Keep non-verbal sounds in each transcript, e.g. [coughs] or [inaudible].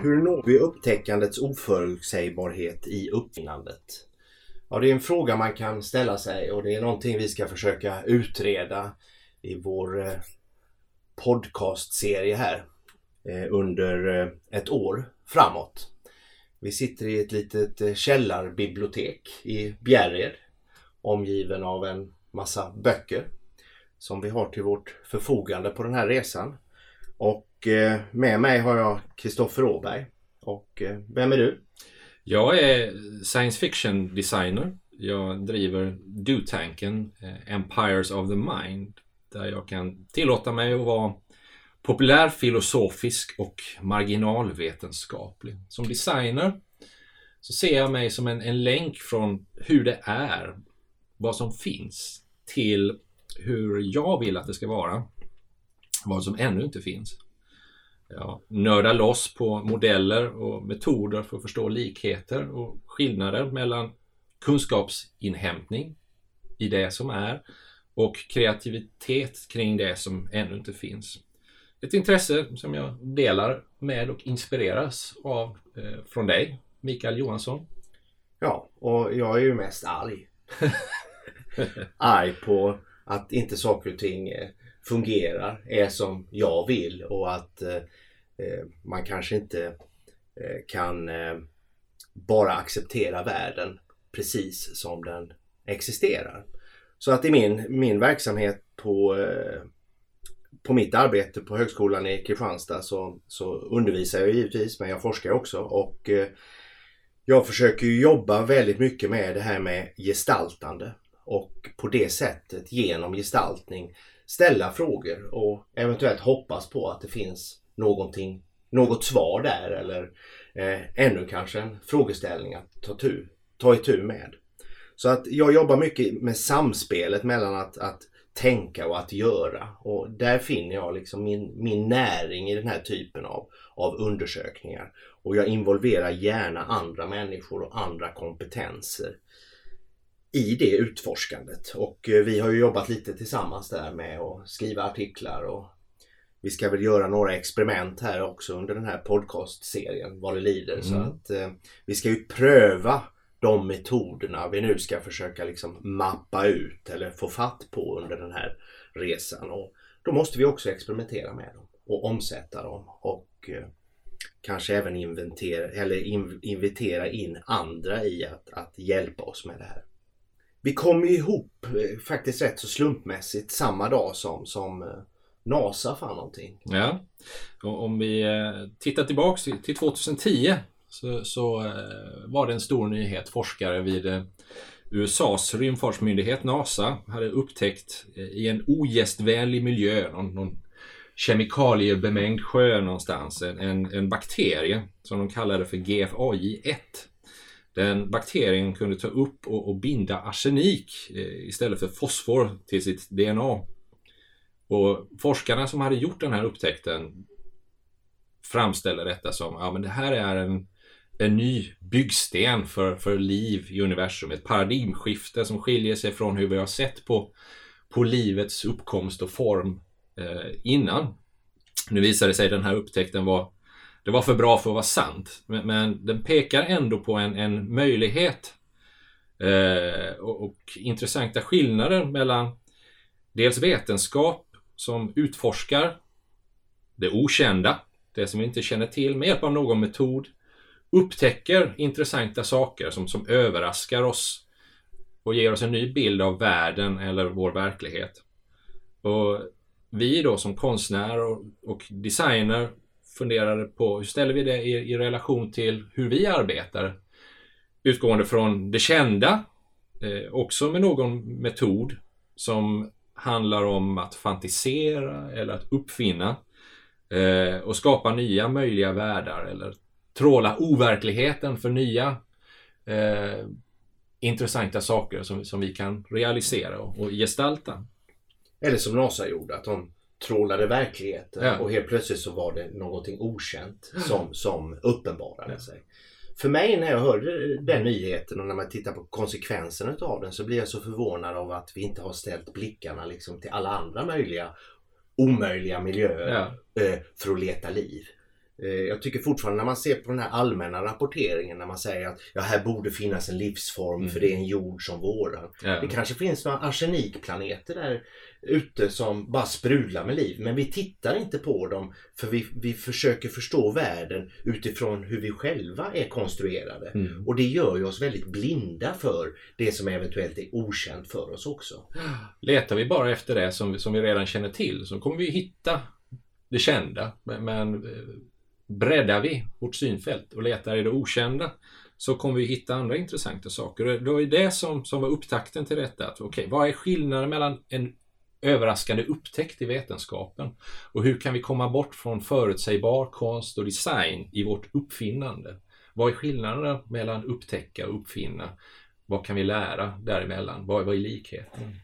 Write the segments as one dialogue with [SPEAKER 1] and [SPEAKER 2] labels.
[SPEAKER 1] Hur når vi upptäckandets oförutsägbarhet i uppfinnandet? Ja, det är en fråga man kan ställa sig och det är någonting vi ska försöka utreda i vår eh, podcastserie här eh, under eh, ett år framåt. Vi sitter i ett litet källarbibliotek i Bjärred omgiven av en massa böcker som vi har till vårt förfogande på den här resan. Och eh, med mig har jag Kristoffer Åberg. Och eh, vem är du?
[SPEAKER 2] Jag är science fiction designer. Jag driver Do-tanken eh, Empires of the Mind. Där jag kan tillåta mig att vara populärfilosofisk och marginalvetenskaplig. Som designer så ser jag mig som en, en länk från hur det är, vad som finns, till hur jag vill att det ska vara. Vad som ännu inte finns. Jag nördar loss på modeller och metoder för att förstå likheter och skillnader mellan kunskapsinhämtning i det som är och kreativitet kring det som ännu inte finns. Ett intresse som jag delar med och inspireras av eh, från dig, Mikael Johansson.
[SPEAKER 1] Ja, och jag är ju mest arg. [laughs] arg på att inte saker och ting eh, fungerar, är som jag vill och att eh, eh, man kanske inte eh, kan eh, bara acceptera världen precis som den existerar. Så att i min, min verksamhet på, eh, på mitt arbete på Högskolan i Kristianstad så, så undervisar jag givetvis men jag forskar också och eh, jag försöker jobba väldigt mycket med det här med gestaltande och på det sättet genom gestaltning ställa frågor och eventuellt hoppas på att det finns någonting, något svar där eller eh, ännu kanske en frågeställning att ta, tu, ta itu med. Så att jag jobbar mycket med samspelet mellan att, att tänka och att göra och där finner jag liksom min, min näring i den här typen av, av undersökningar. Och jag involverar gärna andra människor och andra kompetenser i det utforskandet. Och eh, vi har ju jobbat lite tillsammans där med att skriva artiklar och vi ska väl göra några experiment här också under den här podcastserien vad det lider. Mm. Så att eh, vi ska ju pröva de metoderna vi nu ska försöka liksom mappa ut eller få fatt på under den här resan. Och då måste vi också experimentera med dem och omsätta dem och eh, kanske även inventera, eller in, invitera in andra i att, att hjälpa oss med det här. Vi kom ihop eh, faktiskt rätt så slumpmässigt samma dag som, som eh, NASA fann någonting.
[SPEAKER 2] Ja, och om vi eh, tittar tillbaks till 2010 så, så var det en stor nyhet. Forskare vid USAs rymdfartsmyndighet NASA hade upptäckt i en ogästvänlig miljö, någon, någon kemikaliebemängd sjö någonstans, en, en bakterie som de kallade för GFAJ1. Den bakterien kunde ta upp och, och binda arsenik eh, istället för fosfor till sitt DNA. Och forskarna som hade gjort den här upptäckten framställer detta som ja, men det här är en, en ny byggsten för, för liv i universum. Ett paradigmskifte som skiljer sig från hur vi har sett på, på livets uppkomst och form eh, innan. Nu visade det sig att den här upptäckten var det var för bra för att vara sant. Men, men den pekar ändå på en, en möjlighet eh, och, och, intressanta skillnader mellan dels vetenskap som utforskar det okända, det som vi inte känner till med hjälp av någon metod, upptäcker intressanta saker som, som överraskar oss och ger oss en ny bild av världen eller vår verklighet. Och vi då som konstnärer och, och designer funderade på hur ställer vi det i, i relation till hur vi arbetar? Utgående från det kända, eh, också med någon metod som handlar om att fantisera eller att uppfinna eh, och skapa nya möjliga världar eller tråla overkligheten för nya eh, intressanta saker som, som vi kan realisera och, och gestalta.
[SPEAKER 1] Eller som NASA gjorde, att de trålade verkligheten ja. och helt plötsligt så var det någonting okänt som, som uppenbarade ja. sig. För mig när jag hörde den nyheten och när man tittar på konsekvenserna av den så blir jag så förvånad av att vi inte har ställt blickarna liksom till alla andra möjliga omöjliga miljöer ja. Eh, för att leta liv. Eh, jag tycker fortfarande när man ser på den här allmänna rapporteringen när man säger att ja, här borde finnas en livsform
[SPEAKER 2] Mm.
[SPEAKER 1] för det är en jord som våran.
[SPEAKER 2] Ja.
[SPEAKER 1] Det kanske finns några arsenikplaneter där ute som bara sprudlar med liv. Men vi tittar inte på dem för vi, vi försöker förstå världen utifrån hur vi själva är konstruerade.
[SPEAKER 2] Mm.
[SPEAKER 1] Och det gör ju oss väldigt blinda för det som eventuellt är okänt för oss också.
[SPEAKER 2] Letar vi bara efter det som, som vi redan känner till så kommer vi hitta det kända. Men, men eh, breddar vi vårt synfält och letar i det okända så kommer vi hitta andra intressanta saker. Det var ju det som, som var upptakten till detta. Att, Okej, vad är skillnaden mellan en överraskande upptäckt i vetenskapen och hur kan vi komma bort från förutsägbar konst och design i vårt uppfinnande? Vad är skillnaden mellan upptäcka och uppfinna? Vad kan vi lära däremellan? Vad, vad är likheten?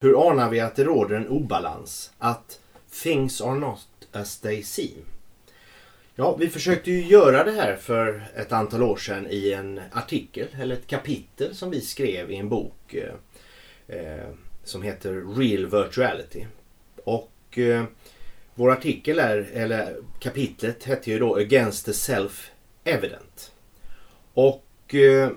[SPEAKER 1] Hur anar vi att det råder en obalans? Att things are not as they seem? Ja, vi försökte ju göra det här för ett antal år sedan i en artikel eller ett kapitel som vi skrev i en bok eh, eh, som heter Real Virtuality. Och eh, vår artikel är, eller kapitlet hette ju då Against the Self-Evident. Och eh,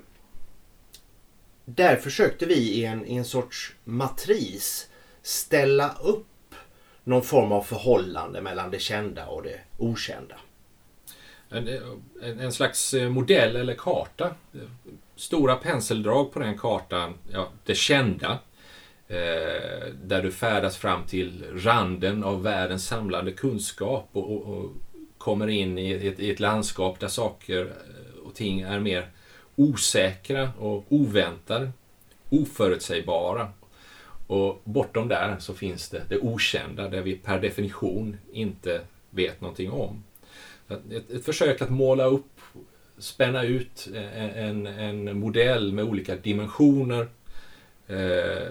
[SPEAKER 1] där försökte vi i en, i en sorts matris ställa upp någon form av förhållande mellan det kända och det okända.
[SPEAKER 2] En, en, en slags eh, modell eller karta. Eh, Stora penseldrag på den kartan, ja, det kända. Eh, där du färdas fram till randen av världens samlade kunskap och, och, och kommer in i ett, i ett landskap där saker eh, och ting är mer osäkra och oväntade, oförutsägbara. Och bortom där så finns det det okända, där vi per definition inte vet någonting om. Ett, ett försök att måla upp, spänna ut en, en modell med olika dimensioner eh,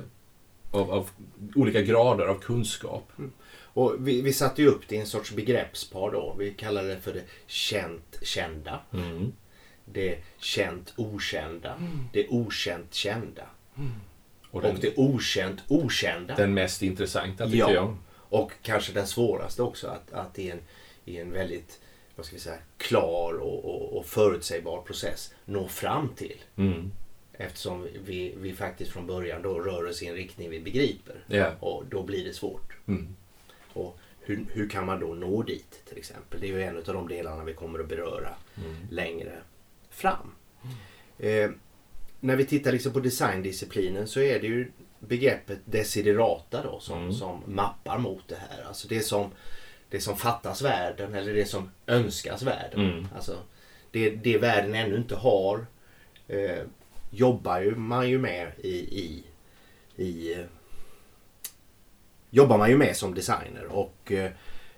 [SPEAKER 2] av, av olika grader av kunskap.
[SPEAKER 1] Och vi, vi satte ju upp det i en sorts begreppspar då. Vi kallade det för det känt kända.
[SPEAKER 2] Mm.
[SPEAKER 1] Det känt okända. Det okänt kända.
[SPEAKER 2] Och
[SPEAKER 1] Och
[SPEAKER 2] den,
[SPEAKER 1] det okänt okända.
[SPEAKER 2] den mest intressanta tycker
[SPEAKER 1] Ja.
[SPEAKER 2] jag.
[SPEAKER 1] Och kanske den svåraste också att, att i, en, i en väldigt vad ska vi säga, klar och, och, och förutsägbar process nå fram till.
[SPEAKER 2] Mm.
[SPEAKER 1] Eftersom vi, vi faktiskt från början då rör oss i en riktning vi begriper.
[SPEAKER 2] Ja.
[SPEAKER 1] Och då blir det svårt.
[SPEAKER 2] Mm.
[SPEAKER 1] Och hur, hur kan man då nå dit till exempel? Det är ju en av de delarna vi kommer att beröra
[SPEAKER 2] Mm.
[SPEAKER 1] längre fram. Eh, när vi tittar liksom på designdisciplinen så är det ju begreppet desiderata då som,
[SPEAKER 2] Mm.
[SPEAKER 1] som mappar mot det här. Alltså det som, det som fattas världen eller det som önskas världen.
[SPEAKER 2] Mm.
[SPEAKER 1] Alltså det, det världen ännu inte har eh, jobbar ju man ju med i, i, i eh, jobbar man ju med som designer och eh,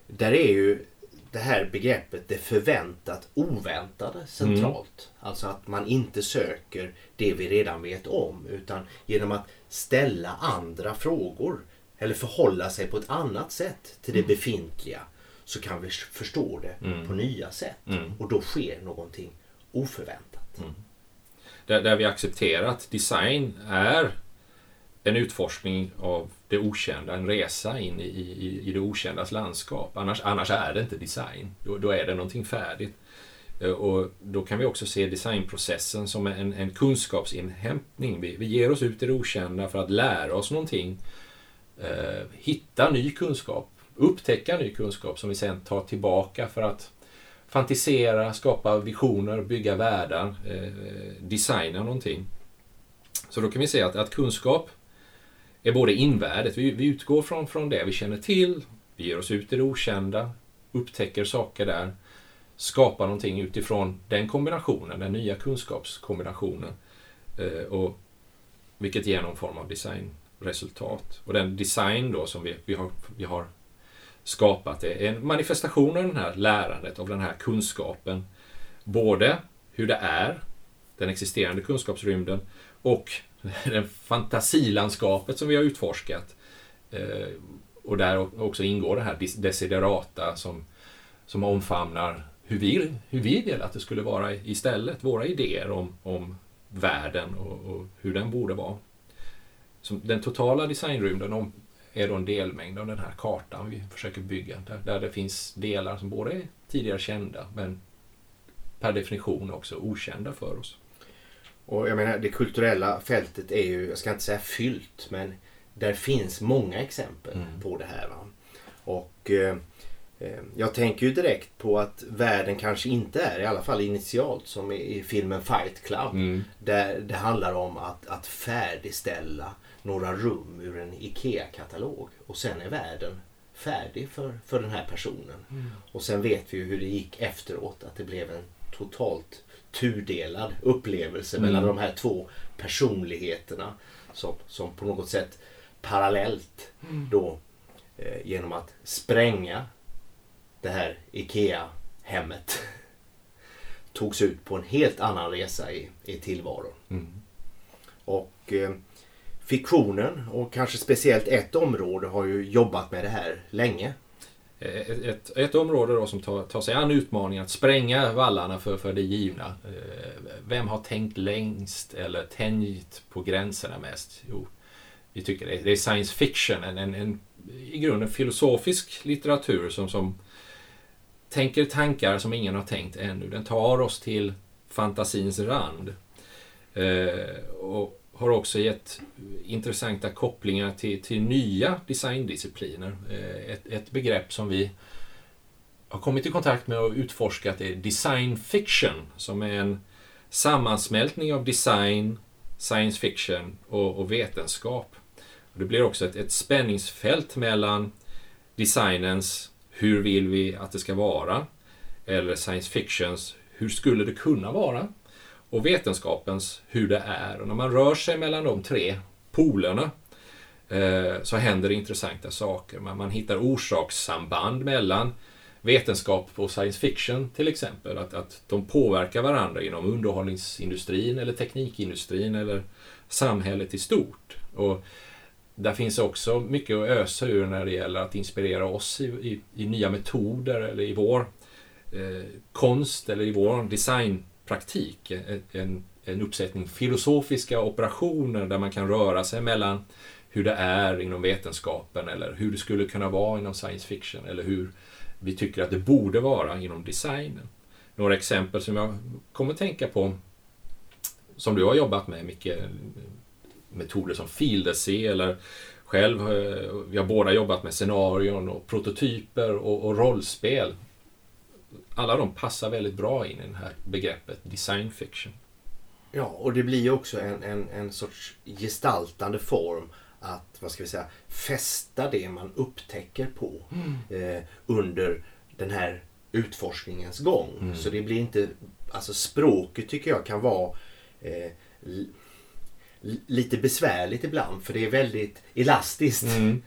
[SPEAKER 1] där är ju det här begreppet det förväntat oväntade centralt. Alltså att man inte söker det vi redan vet om utan genom att ställa andra frågor eller förhålla sig på ett annat sätt till det befintliga så kan vi förstå det
[SPEAKER 2] Mm.
[SPEAKER 1] på nya sätt.
[SPEAKER 2] Mm.
[SPEAKER 1] Och då sker någonting oförväntat.
[SPEAKER 2] Där, där vi accepterar att design är en utforskning av det okända, en resa in i, i, i det okändas landskap. Annars, annars är det inte design. Då, då är det någonting färdigt. Eh, Och då kan vi också se designprocessen som en, en kunskapsinhämtning. Vi, vi ger oss ut i det okända för att lära oss någonting. Eh, hitta ny kunskap, upptäcka ny kunskap som vi sen tar tillbaka för att fantisera, skapa visioner, bygga världar, eh, designa någonting. Så då kan vi säga att, att kunskap är både invärdet, vi, vi utgår från, från det vi känner till, vi ger oss ut i det okända, upptäcker saker där, skapar någonting utifrån den kombinationen, den nya kunskapskombinationen. Eh, och vilket ger någon form av design resultat Och den design då som vi, vi, har, vi har skapat är en manifestation av det här lärandet, av den här kunskapen. Både hur det är, den existerande kunskapsrymden, och [laughs] det fantasilandskapet som vi har utforskat. Eh, och där också ingår det här desiderata som, som omfamnar hur vi, hur vi vill att det skulle vara istället. Våra idéer om, om världen och, och hur den borde vara. Så den totala designrymden är då en delmängd av den här kartan vi försöker bygga. Där, där det finns delar som både är tidigare kända men per definition också okända för oss.
[SPEAKER 1] Och jag menar det kulturella fältet är ju, jag ska inte säga fyllt, men där finns många exempel mm. på det här. Va? Och eh, eh, jag tänker ju direkt på att världen kanske inte är, i alla fall initialt, som i, i filmen Fight Club. Mm. Där det handlar om att, att färdigställa några rum ur en IKEA-katalog. Och sen är världen färdig för, för den här personen. Mm. Och sen vet vi ju hur det gick efteråt. Att det blev en totalt tudelad upplevelse mm. mellan de här två personligheterna. Som, som på något sätt parallellt mm. då eh, genom att spränga det här IKEA-hemmet [laughs] togs ut på en helt annan resa i, i tillvaron. Mm. Och eh, fiktionen och kanske speciellt ett område har ju jobbat med det här länge.
[SPEAKER 2] Eh, ett, ett, ett område då som tar, tar sig an utmaningen att spränga vallarna för, för det givna. Eh, vem har tänkt längst eller tänjt på gränserna mest? Jo, vi tycker det, det är science fiction, en, en, en, i grunden filosofisk litteratur som, som tänker tankar som ingen har tänkt ännu. Den tar oss till fantasins rand. Eh, och har också gett intressanta kopplingar till, till nya designdiscipliner. Eh, ett, ett begrepp som vi har kommit i kontakt med och utforskat är design fiction som är en sammansmältning av design, science fiction och, och vetenskap. Och det blir också ett, ett spänningsfält mellan designens hur vill vi att det ska vara eller science fictions hur skulle det kunna vara och vetenskapens hur det är. Och när man rör sig mellan de tre polerna eh, så händer det intressanta saker. Man, man hittar orsakssamband mellan vetenskap och science fiction till exempel. Att, att de påverkar varandra inom underhållningsindustrin eller teknikindustrin eller samhället i stort. Och där finns också mycket att ösa ur när det gäller att inspirera oss i, i, i nya metoder eller i vår eh, konst eller i vår design praktik, en, en uppsättning filosofiska operationer där man kan röra sig mellan hur det är inom vetenskapen eller hur det skulle kunna vara inom science fiction eller hur vi tycker att det borde vara inom designen. Några exempel som jag kommer att tänka på som du har jobbat med, mycket eh, metoder som Field-essay eller själv, eh, vi har båda jobbat med scenarion och prototyper och, och rollspel alla de passar väldigt bra in i det här begreppet design fiction.
[SPEAKER 1] Ja, och det blir ju också en, en, en sorts gestaltande form att, vad ska vi säga, fästa det man upptäcker på mm. eh, under den här utforskningens gång. Mm. Så det blir inte, alltså språket tycker jag kan vara eh, lite besvärligt ibland för det är väldigt elastiskt. Mm.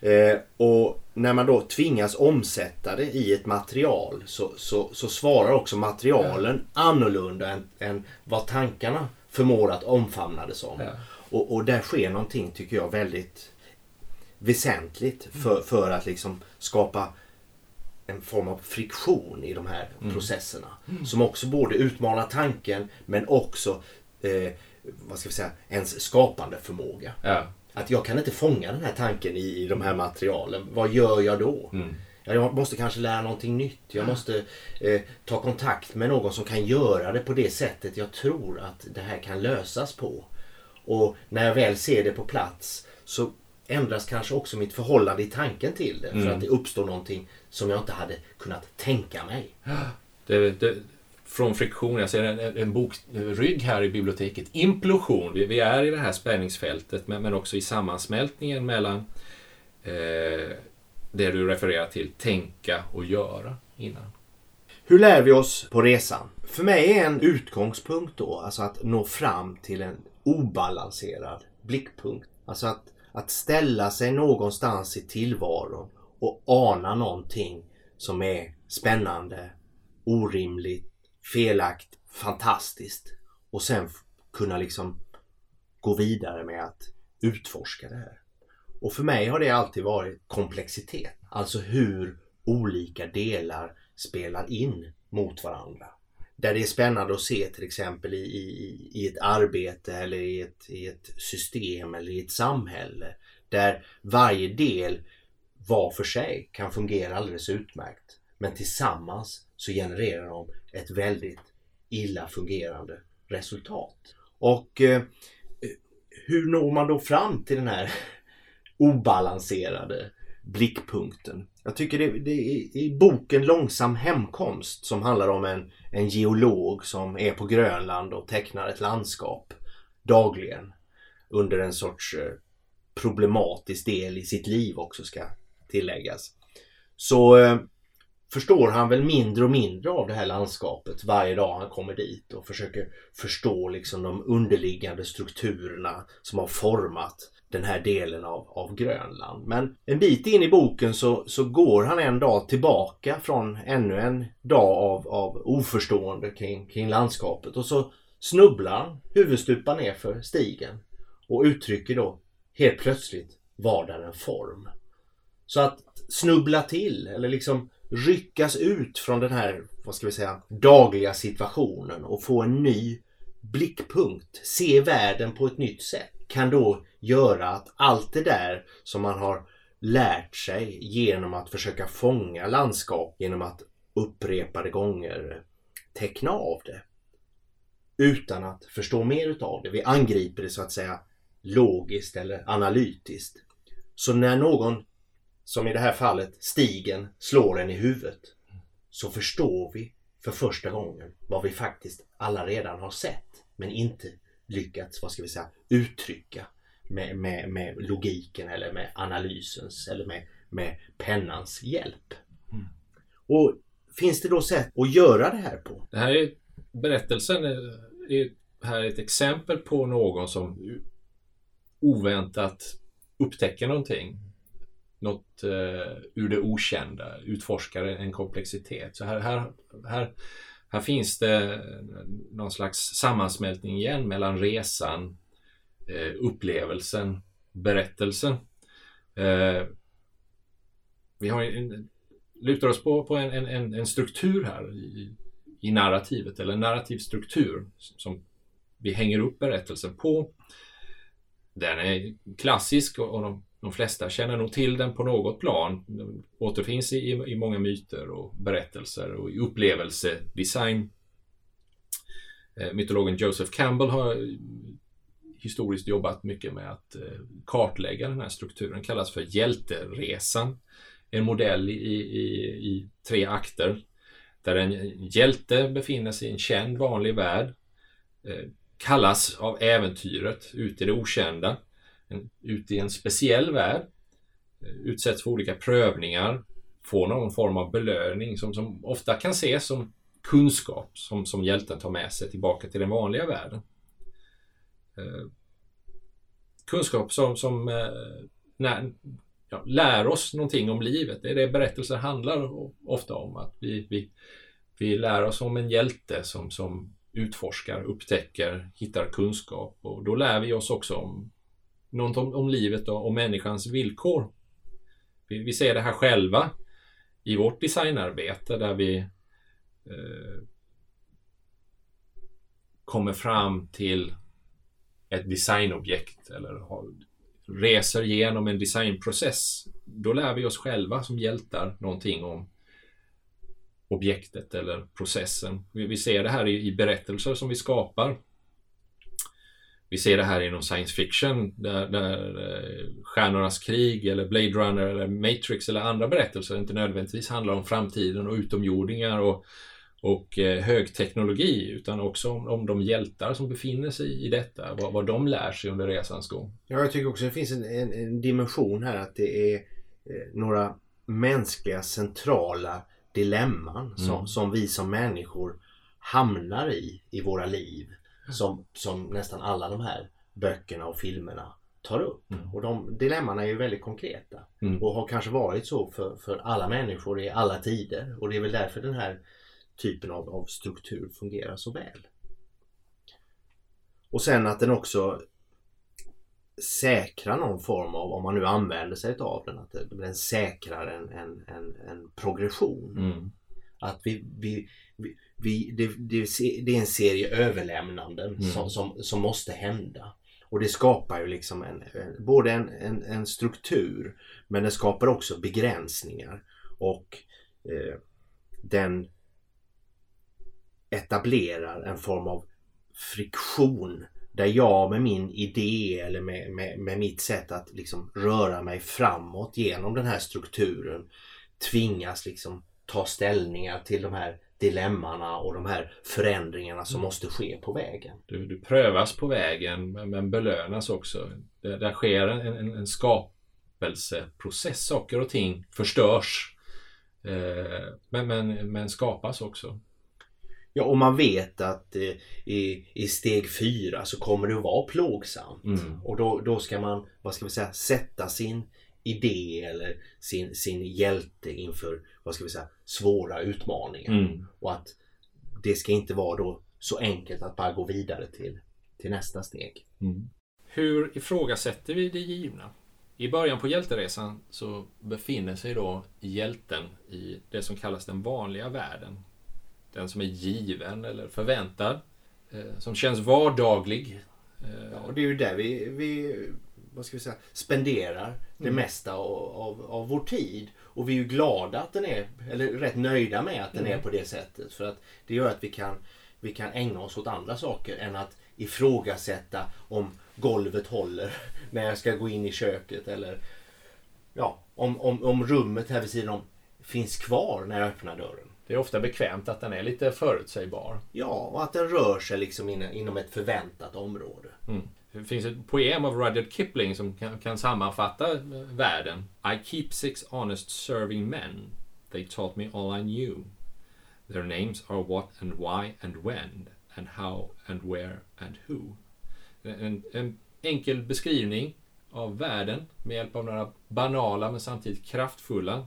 [SPEAKER 1] Eh, och när man då tvingas omsätta det i ett material så, så, så svarar också materialen ja. annorlunda än, än vad tankarna förmår att omfamna det som. Ja. Och, och där sker någonting, tycker jag, väldigt väsentligt för, mm. för att liksom skapa en form av friktion i de här mm. processerna. Mm. Som också både utmanar tanken men också eh, vad ska vi säga, ens skapande förmåga. Ja. Att jag kan inte fånga den här tanken i, i de här materialen. Vad gör jag då? Mm. Jag måste kanske lära någonting nytt. Jag måste eh, ta kontakt med någon som kan göra det på det sättet jag tror att det här kan lösas på. Och när jag väl ser det på plats så ändras kanske också mitt förhållande i tanken till det. Mm. För att det uppstår någonting som jag inte hade kunnat tänka mig.
[SPEAKER 2] Det, det, från friktion. Jag ser en, en bokrygg här i biblioteket. Implosion. Vi, vi, är i det här spänningsfältet men, men också i sammansmältningen mellan eh, det du refererar till, tänka och göra innan.
[SPEAKER 1] Hur lär vi oss på resan? För mig är en utgångspunkt då alltså att nå fram till en obalanserad blickpunkt. Alltså att, att ställa sig någonstans i tillvaron och ana någonting som är spännande, orimligt, felakt, fantastiskt och sen kunna liksom gå vidare med att utforska det här. Och för mig har det alltid varit komplexitet. Alltså hur olika delar spelar in mot varandra. Där det är spännande att se till exempel i, i, i ett arbete eller i ett, i ett system eller i ett samhälle. Där varje del var för sig kan fungera alldeles utmärkt. Men tillsammans så genererar de ett väldigt illa fungerande resultat. Och eh, hur når man då fram till den här [laughs] obalanserade blickpunkten? Jag tycker det, det är i boken Långsam hemkomst som handlar om en, en geolog som är på Grönland och tecknar ett landskap dagligen under en sorts eh, problematisk del i sitt liv också ska tilläggas. Så eh, förstår han väl mindre och mindre av det här landskapet varje dag han kommer dit och försöker förstå liksom de underliggande strukturerna som har format den här delen av, av Grönland. Men en bit in i boken så, så går han en dag tillbaka från ännu en dag av, av oförstående kring, kring landskapet och så snubblar han huvudstupa ner för stigen och uttrycker då helt plötsligt vardagen en form. Så att snubbla till eller liksom ryckas ut från den här, vad ska vi säga, dagliga situationen och få en ny blickpunkt, se världen på ett nytt sätt kan då göra att allt det där som man har lärt sig genom att försöka fånga landskap genom att upprepade gånger teckna av det utan att förstå mer utav det. Vi angriper det så att säga logiskt eller analytiskt. Så när någon, som i det här fallet stigen, slår en i huvudet så förstår vi för första gången vad vi faktiskt alla redan har sett men inte lyckats, vad ska vi säga, uttrycka med, med, med logiken eller med analysens eller med, med pennans hjälp. Mm. Och Finns det då sätt att göra det här på?
[SPEAKER 2] Det här är berättelsen är här ett exempel på någon som oväntat upptäcker någonting. Något eh, ur det okända, utforskar en komplexitet. Så här, här, här, här finns det någon slags sammansmältning igen mellan resan, eh, upplevelsen, berättelsen. Eh, vi har en, lutar oss på, på en, en, en struktur här i, i narrativet, eller en narrativ struktur som vi hänger upp berättelsen på. Den är klassisk och de, de flesta känner nog till den på något plan. Den återfinns i, i många myter och berättelser och i upplevelsedesign. Eh, mytologen Joseph Campbell har historiskt jobbat mycket med att eh, kartlägga den här strukturen. Den kallas för hjälteresan. En modell i, i, i tre akter där en hjälte befinner sig i en känd vanlig värld eh, kallas av äventyret ut i det okända, ut i en speciell värld, eh, utsätts för olika prövningar, får någon form av belöning som, som ofta kan ses som kunskap som, som hjälten tar med sig tillbaka till den vanliga världen. Eh, kunskap som, som eh, när, ja, lär oss någonting om livet. Det är det berättelser handlar ofta om. Att vi, vi, vi lär oss om en hjälte som, som utforskar, upptäcker, hittar kunskap och då lär vi oss också om något om, om livet och människans villkor. Vi, vi, ser det här själva i vårt designarbete där vi eh, kommer fram till ett designobjekt eller har, reser genom en designprocess. Då lär vi oss själva som hjältar någonting om objektet eller processen. Vi, ser det här i, berättelser som vi skapar. Vi ser det här inom science fiction där, där eh, Stjärnornas krig eller Blade Runner eller Matrix eller andra berättelser inte nödvändigtvis handlar om framtiden och utomjordingar och, och eh, högteknologi utan också om, om de hjältar som befinner sig i detta, vad, vad de lär sig under resans gång.
[SPEAKER 1] Ja, jag tycker också det finns en, en, en dimension här att det är eh, några mänskliga centrala dilemman mm. som, som vi som människor hamnar i i våra liv. Som, som nästan alla de här böckerna och filmerna tar upp. Mm. Och de dilemmana är ju väldigt konkreta. Mm. Och har kanske varit så för, för alla människor i alla tider. Och det är väl därför den här typen av, av struktur fungerar så väl. Och sen att den också säkrar någon form av, om man nu använder sig av den, att den säkrar en, en, en, en progression. Mm. Att vi, vi, vi, vi det, det, det, är en serie överlämnanden mm. som, som, som måste hända. Och det skapar ju liksom en, både en, en, en, struktur men det skapar också begränsningar. Och eh, den etablerar en form av friktion där jag med min idé eller med, med, med mitt sätt att liksom röra mig framåt genom den här strukturen tvingas liksom ta ställningar till de här dilemmana och de här förändringarna som mm. måste ske på vägen.
[SPEAKER 2] Du, du prövas på vägen men belönas också. Det, där sker en, en, en skapelseprocess. Saker och ting förstörs. Eh, men, men, men skapas också.
[SPEAKER 1] Ja, och man vet att eh, i, i steg fyra så kommer det att vara plågsamt. Mm. Och då, då ska man, vad ska vi säga, sätta sin idé eller sin, sin hjälte inför, vad ska vi säga, svåra utmaningar. Mm. Och att det ska inte vara då så enkelt att bara gå vidare till, till nästa steg. Mm.
[SPEAKER 2] Hur ifrågasätter vi det givna? I början på hjälteresan så befinner sig då hjälten i det som kallas den vanliga världen den som är given eller förväntad. Eh, som känns vardaglig.
[SPEAKER 1] Ja, och det är ju där vi, vi vad ska vi säga, spenderar det mm. mesta av, av, av, vår tid. Och vi är ju glada att den är, eller rätt nöjda med att den mm. är på det sättet. För att det gör att vi kan, vi kan ägna oss åt andra saker än att ifrågasätta om golvet håller [laughs] när jag ska gå in i köket. Eller ja, om, om, om rummet här vid sidan om finns kvar när jag öppnar dörren.
[SPEAKER 2] Det är ofta bekvämt att den är lite förutsägbar.
[SPEAKER 1] Ja, och att den rör sig liksom inom ett förväntat område. Mm.
[SPEAKER 2] Det finns ett poem av Rudyard Kipling som kan, kan sammanfatta eh, världen. I keep six honest serving men. They taught me all I knew. Their names are what and why and when and how and where and who. En, en enkel beskrivning av världen med hjälp av några banala men samtidigt kraftfulla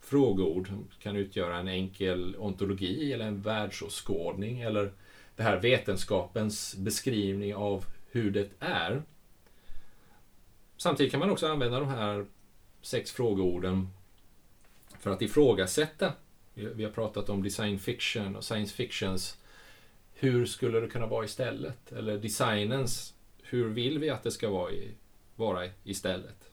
[SPEAKER 2] frågeord kan utgöra en enkel ontologi eller en världsåskådning eller det här vetenskapens beskrivning av hur det är. Samtidigt kan man också använda de här sex frågeorden för att ifrågasätta. Vi har pratat om design fiction och science fictions. Hur skulle det kunna vara istället? Eller designens, hur vill vi att det ska vara, i, vara istället?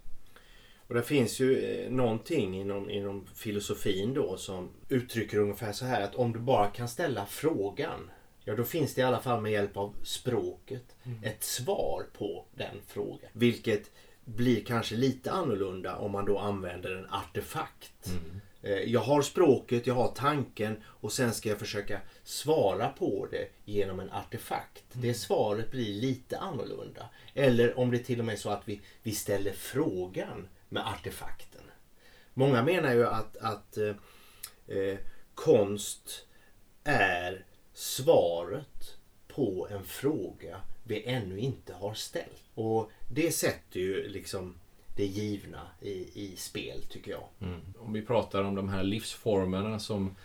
[SPEAKER 1] Och det finns ju eh, någonting inom, inom filosofin då som uttrycker ungefär så här att om du bara kan ställa frågan Ja då finns det i alla fall med hjälp av språket mm. ett svar på den frågan. Vilket blir kanske lite annorlunda om man då använder en artefakt. Mm. Eh, jag har språket, jag har tanken och sen ska jag försöka svara på det genom en artefakt. Mm. Det svaret blir lite annorlunda. Eller om det till och med är så att vi, vi ställer frågan med artefakten. Många menar ju att, att eh, eh, konst är svaret på en fråga vi ännu inte har ställt. Och det sätter ju liksom det givna i, i spel tycker jag. Mm.
[SPEAKER 2] Om vi pratar om de här livsformerna som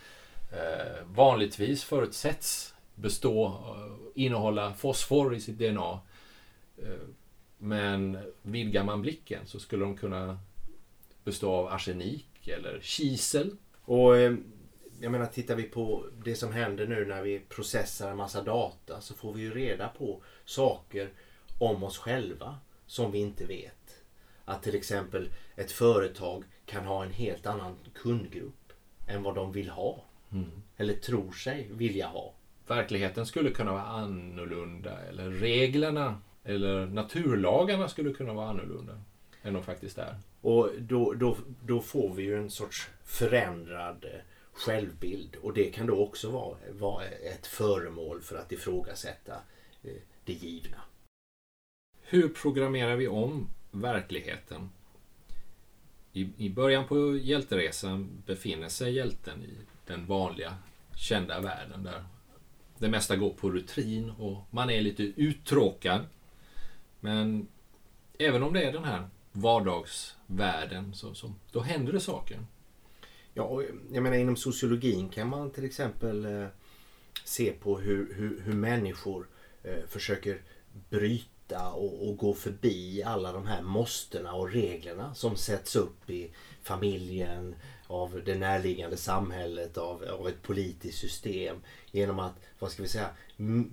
[SPEAKER 2] eh, vanligtvis förutsätts bestå, eh, innehålla fosfor i sitt DNA. Eh, men vidgar man blicken så skulle de kunna bestå av arsenik eller kisel.
[SPEAKER 1] Och eh, jag menar tittar vi på det som händer nu när vi processar en massa data så får vi ju reda på saker om oss själva som vi inte vet. Att till exempel ett företag kan ha en helt annan kundgrupp än vad de vill ha. Mm. Eller tror sig vilja ha.
[SPEAKER 2] Verkligheten skulle kunna vara annorlunda eller reglerna eller naturlagarna skulle kunna vara annorlunda än de faktiskt är.
[SPEAKER 1] Och då, då, då får vi ju en sorts förändrad självbild och det kan då också vara, vara ett föremål för att ifrågasätta eh, det givna.
[SPEAKER 2] Hur programmerar vi om verkligheten? I, I början på hjälteresan befinner sig hjälten i den vanliga kända världen där det mesta går på rutin och man är lite uttråkad. Men även om det är den här vardagsvärlden så, så då händer det saker.
[SPEAKER 1] Ja, jag menar inom sociologin kan man till exempel eh, se på hur, hur, hur människor eh, försöker bryta och, och, gå förbi alla de här måstena och reglerna som sätts upp i familjen, av det närliggande samhället, av, av ett politiskt system. Genom att, vad ska vi säga,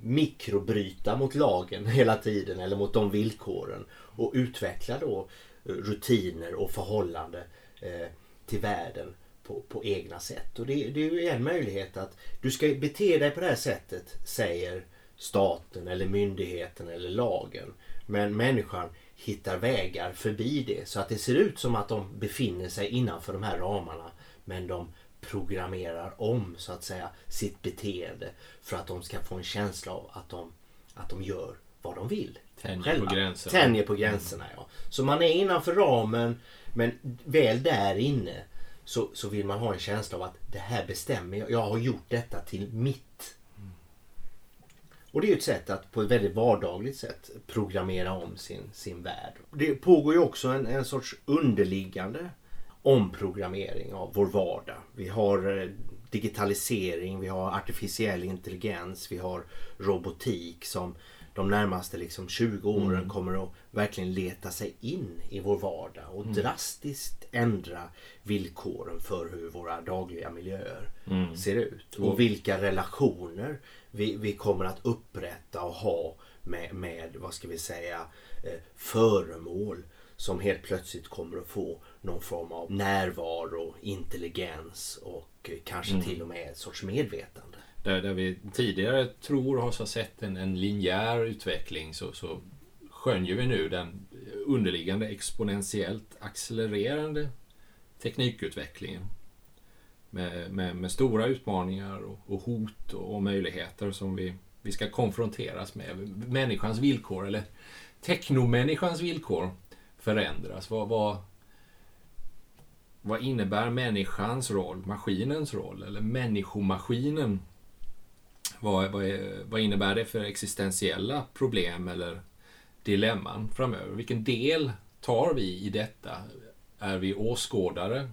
[SPEAKER 1] mikrobryta mot lagen [laughs] hela tiden eller mot de villkoren. Och utveckla då rutiner och förhållande eh, till världen på, på egna sätt. Och det, det är ju en möjlighet att du ska bete dig på det här sättet, säger staten eller myndigheten eller lagen. Men människan hittar vägar förbi det så att det ser ut som att de befinner sig innanför de här ramarna. Men de programmerar om så att säga sitt beteende för att de ska få en känsla av att de, att de gör vad de vill.
[SPEAKER 2] Tänjer
[SPEAKER 1] själva.
[SPEAKER 2] på gränserna.
[SPEAKER 1] Tänjer på gränserna ja. Så man är innanför ramen men väl där inne så, så vill man ha en känsla av att det här bestämmer jag. Jag har gjort detta till mitt. Och det är ju ett sätt att på ett väldigt vardagligt sätt programmera om sin, sin värld. Det pågår ju också en, en sorts underliggande omprogrammering av vår vardag. Vi har eh, digitalisering, vi har artificiell intelligens, vi har robotik som de närmaste liksom 20 åren kommer att verkligen leta sig in i vår vardag och drastiskt ändra villkoren för hur våra dagliga miljöer ser ut. Och vilka relationer vi, vi kommer att upprätta och ha med, med vad ska vi säga, eh, föremål som helt plötsligt kommer att få någon form av närvaro, intelligens och eh, kanske till och med ett sorts medvetande.
[SPEAKER 2] Där, där vi tidigare tror oss ha sett en, en linjär utveckling så, så skönjer vi nu den underliggande exponentiellt accelererande teknikutvecklingen. Med, med, med stora utmaningar och, och hot och, och möjligheter som vi, vi ska konfronteras med. Människans villkor, eller teknomänniskans villkor, förändras. Vad, vad, vad innebär människans roll, maskinens roll eller människomaskinen? Vad, vad, är, vad innebär det för existentiella problem eller dilemman framöver? Vilken del tar vi i detta? Är vi åskådare?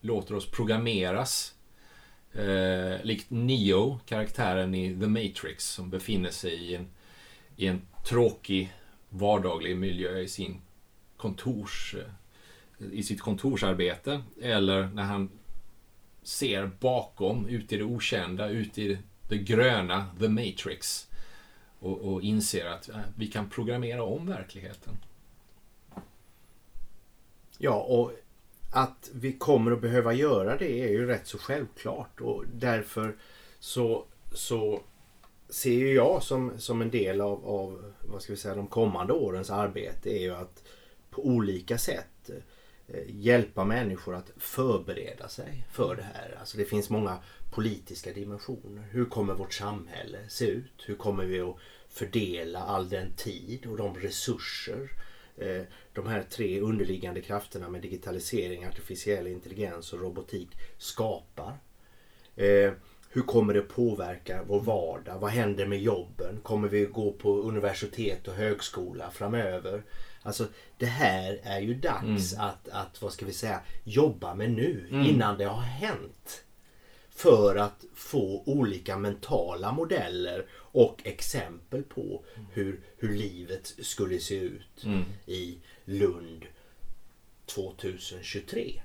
[SPEAKER 2] Låter oss programmeras? Eh, likt Neo, karaktären i The Matrix som befinner sig i en, i en tråkig vardaglig miljö i sin kontors eh, i sitt kontorsarbete eller när han ser bakom, ut i det okända, ut i det gröna, the matrix och, och inser att äh, vi kan programmera om verkligheten.
[SPEAKER 1] Ja, och att vi kommer att behöva göra det är ju rätt så självklart och därför så, så ser ju jag som, som en del av, av vad ska vi säga, de kommande årens arbete är ju att på olika sätt Eh, hjälpa människor att förbereda sig för det här. Alltså det finns många politiska dimensioner. Hur kommer vårt samhälle se ut? Hur kommer vi att fördela all den tid och de resurser eh, de här tre underliggande krafterna med digitalisering, artificiell intelligens och robotik skapar? Eh, hur kommer det påverka vår vardag? Vad händer med jobben? Kommer vi gå på universitet och högskola framöver? Alltså det här är ju dags att, att, vad ska vi säga, jobba med nu innan det har hänt. För att få olika mentala modeller och exempel på hur, hur livet skulle se ut i Lund 2023.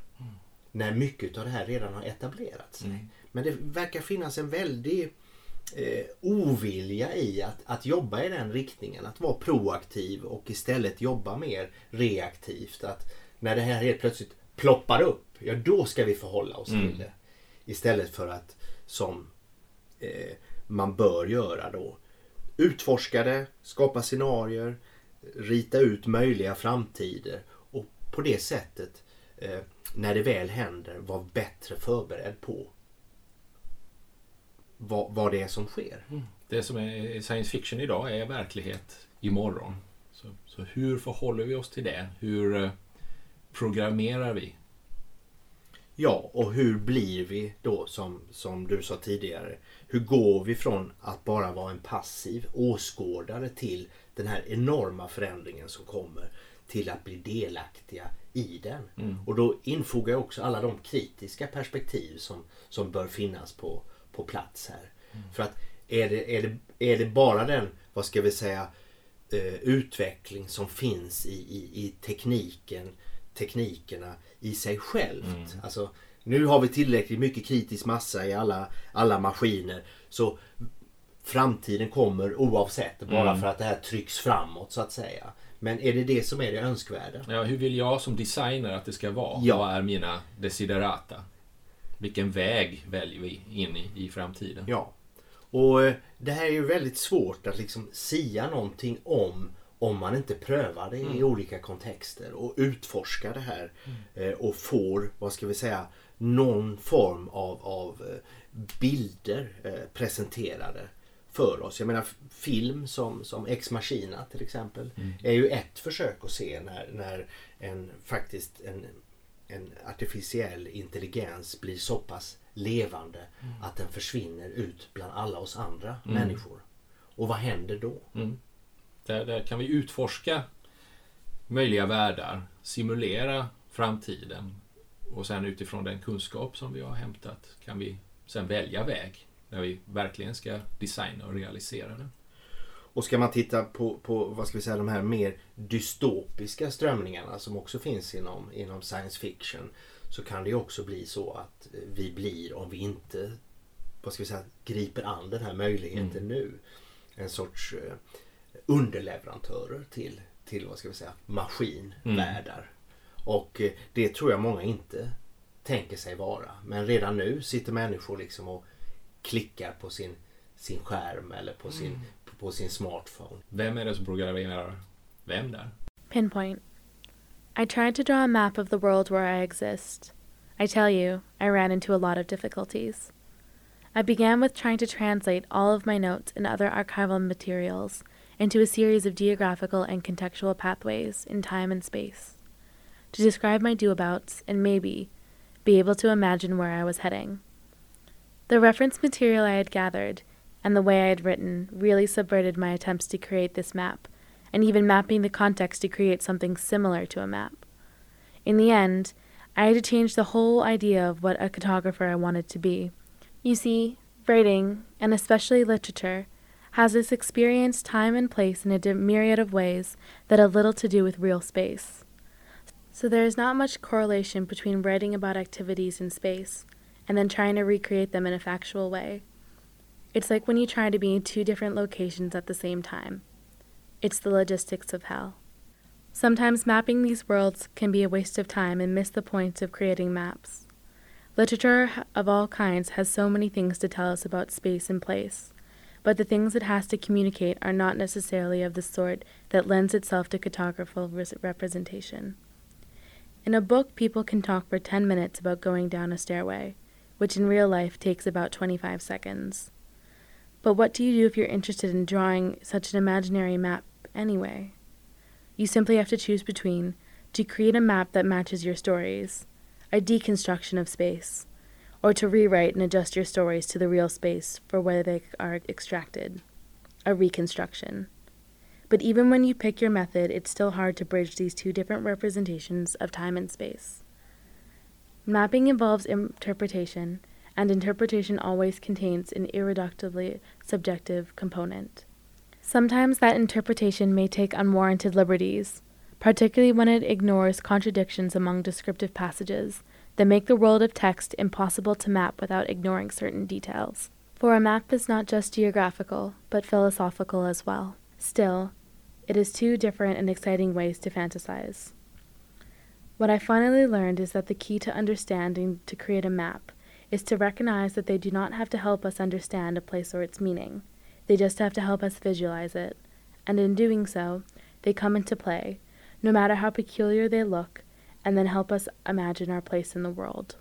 [SPEAKER 1] När mycket av det här redan har etablerat sig. Men det verkar finnas en väldig eh, ovilja i att, att jobba i den riktningen. Att vara proaktiv och istället jobba mer reaktivt. Att när det här helt plötsligt ploppar upp, ja då ska vi förhålla oss till det. Istället för att som eh, man bör göra då utforska det, skapa scenarier, rita ut möjliga framtider och på det sättet eh, när det väl händer vara bättre förberedd på vad, vad det är som sker.
[SPEAKER 2] Det som är science fiction idag är verklighet imorgon. Så, så hur förhåller vi oss till det? Hur eh, programmerar vi?
[SPEAKER 1] Ja, och hur blir vi då som, som du sa tidigare? Hur går vi från att bara vara en passiv åskådare till den här enorma förändringen som kommer till att bli delaktiga i den? Och då infogar jag också alla de kritiska perspektiv som, som bör finnas på, på plats här. För att är det, är, det, är det bara den, vad ska vi säga, eh, utveckling som finns i, i, i tekniken, teknikerna i sig självt. Alltså nu har vi tillräckligt mycket kritisk massa i alla, alla maskiner. Så framtiden kommer oavsett bara
[SPEAKER 2] Mm.
[SPEAKER 1] för att det här trycks framåt så att säga. Men är det det som är det önskvärda?
[SPEAKER 2] Ja, hur vill jag som designer att det ska vara?
[SPEAKER 1] Ja.
[SPEAKER 2] Vad är mina desiderata? Vilken väg väljer vi in i, i framtiden?
[SPEAKER 1] Ja. Och eh, det här är ju väldigt svårt att liksom sia någonting om om man inte prövar det i olika kontexter och utforskar det här eh, och får, vad ska vi säga, någon form av, av eh, bilder presenterade för oss. Jag menar film som, som Ex Machina till exempel är ju ett försök att se när, när en faktiskt en, en artificiell intelligens blir så pass levande att den försvinner ut bland alla oss andra människor. Och vad händer då?
[SPEAKER 2] Där, där kan vi utforska möjliga världar, simulera framtiden och sen utifrån den kunskap som vi har hämtat kan vi sen välja väg när vi verkligen ska designa och realisera den.
[SPEAKER 1] Och ska man titta på, på vad ska vi säga, de här mer dystopiska strömningarna som också finns inom, inom science fiction så kan det ju också bli så att vi blir, om vi inte vad ska vi säga, griper an den här möjligheten nu, en sorts eh, underleverantörer till, till vad ska vi säga, maskinvärldar. Och eh, det tror jag många inte tänker sig vara. Men redan nu sitter människor liksom och klickar på sin, sin skärm eller på sin, på sin smartphone.
[SPEAKER 2] Vem är det som programmerar vem där?
[SPEAKER 3] Pinpoint. I tried to draw a map of the world where I exist. I tell you, I ran into a lot of difficulties. I began with trying to translate all of my notes and other archival materials into a series of geographical and contextual pathways in time and space, to describe my doabouts and maybe be able to imagine where I was heading. The reference material I had gathered and the way I had written really subverted my attempts to create this map and even mapping the context to create something similar to a map. In the end, I had to change the whole idea of what a cartographer I wanted to be. You see, writing, and especially literature, has this experience time and place in a myriad of ways that have little to do with real space. So there is not much correlation between writing about activities in space and then trying to recreate them in a factual way. It's like when you try to be in two different locations at the same time. It's the logistics of hell. Sometimes mapping these worlds can be a waste of time and miss the point of creating maps. Literature of all kinds has so many things to tell us about space and place, but the things it has to communicate are not necessarily of the sort that lends itself to cartographical representation. In a book, people can talk for 10 minutes about going down a stairway, which in real life takes about 25 seconds. But what do you do if you're interested in drawing such an imaginary map anyway? You simply have to choose between to create a map that matches your stories, a deconstruction of space, or to rewrite and adjust your stories to the real space for where they are extracted, a reconstruction. But even when you pick your method, it's still hard to bridge these two different representations of time and space. Mapping involves interpretation, and interpretation always contains an irreducibly subjective component. Sometimes that interpretation may take unwarranted liberties, particularly when it ignores contradictions among descriptive passages that make the world of text impossible to map without ignoring certain details. For a map is not just geographical, but philosophical as well. Still, it is two different and exciting ways to fantasize. What I finally learned is that the key to understanding to create a map is to recognize that they do not have to help us understand a place or its meaning. They just have to help us visualize it. And in doing so, they come into play, no matter how peculiar they look, and then help us imagine our place in the world.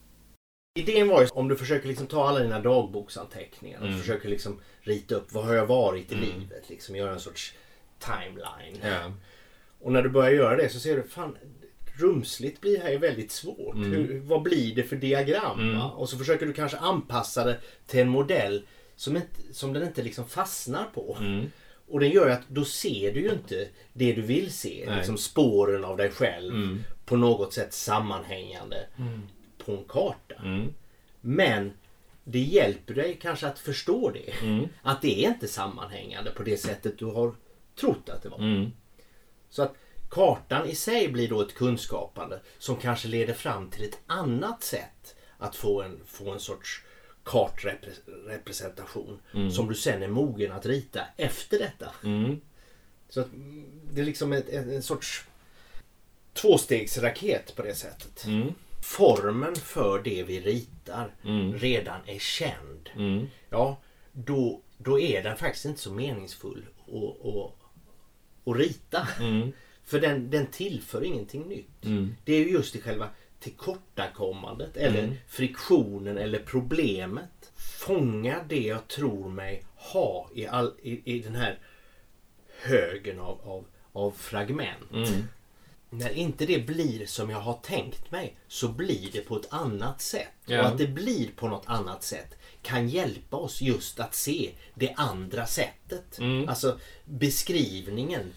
[SPEAKER 1] Idén var ju om du försöker liksom ta alla dina dagboksanteckningar och
[SPEAKER 2] Mm.
[SPEAKER 1] försöker liksom rita upp vad har jag varit i
[SPEAKER 2] Mm.
[SPEAKER 1] livet. Liksom göra en sorts timeline.
[SPEAKER 2] Ja.
[SPEAKER 1] Och när du börjar göra det så ser du fan rumsligt blir här ju väldigt svårt.
[SPEAKER 2] Mm.
[SPEAKER 1] Hur, vad blir det för diagram?
[SPEAKER 2] Mm.
[SPEAKER 1] Och så försöker du kanske anpassa det till en modell som, inte, som den inte liksom fastnar på.
[SPEAKER 2] Mm.
[SPEAKER 1] Och det gör att då ser du ju inte det du vill se.
[SPEAKER 2] Nej.
[SPEAKER 1] Liksom spåren av dig själv
[SPEAKER 2] Mm.
[SPEAKER 1] på något sätt sammanhängande på en karta.
[SPEAKER 2] Mm.
[SPEAKER 1] Men det hjälper dig kanske att förstå det.
[SPEAKER 2] Mm.
[SPEAKER 1] Att det är inte sammanhängande på det sättet du har trott att det var.
[SPEAKER 2] Mm.
[SPEAKER 1] Så att kartan i sig blir då ett kunskapande som kanske leder fram till ett annat sätt att få en, få en sorts kartrepresentation
[SPEAKER 2] Mm.
[SPEAKER 1] som du sen är mogen att rita efter detta.
[SPEAKER 2] Mm.
[SPEAKER 1] Så att mm, det är liksom ett, en, en sorts tvåstegsraket på det sättet.
[SPEAKER 2] Mm.
[SPEAKER 1] Formen för det vi ritar
[SPEAKER 2] Mm.
[SPEAKER 1] redan är känd.
[SPEAKER 2] Mm.
[SPEAKER 1] Ja, då, då är den faktiskt inte så meningsfull att, att, att rita. För den, den tillför ingenting nytt.
[SPEAKER 2] Mm.
[SPEAKER 1] Det är ju just i själva tillkortakommandet eller
[SPEAKER 2] Mm.
[SPEAKER 1] friktionen eller problemet. Fånga det jag tror mig ha i, all, i, i den här högen av, av, av fragment.
[SPEAKER 2] Mm.
[SPEAKER 1] När inte det blir som jag har tänkt mig så blir det på ett annat sätt.
[SPEAKER 2] Ja.
[SPEAKER 1] Och att det blir på något annat sätt kan hjälpa oss just att se det andra sättet.
[SPEAKER 2] Mm.
[SPEAKER 1] Alltså beskrivningen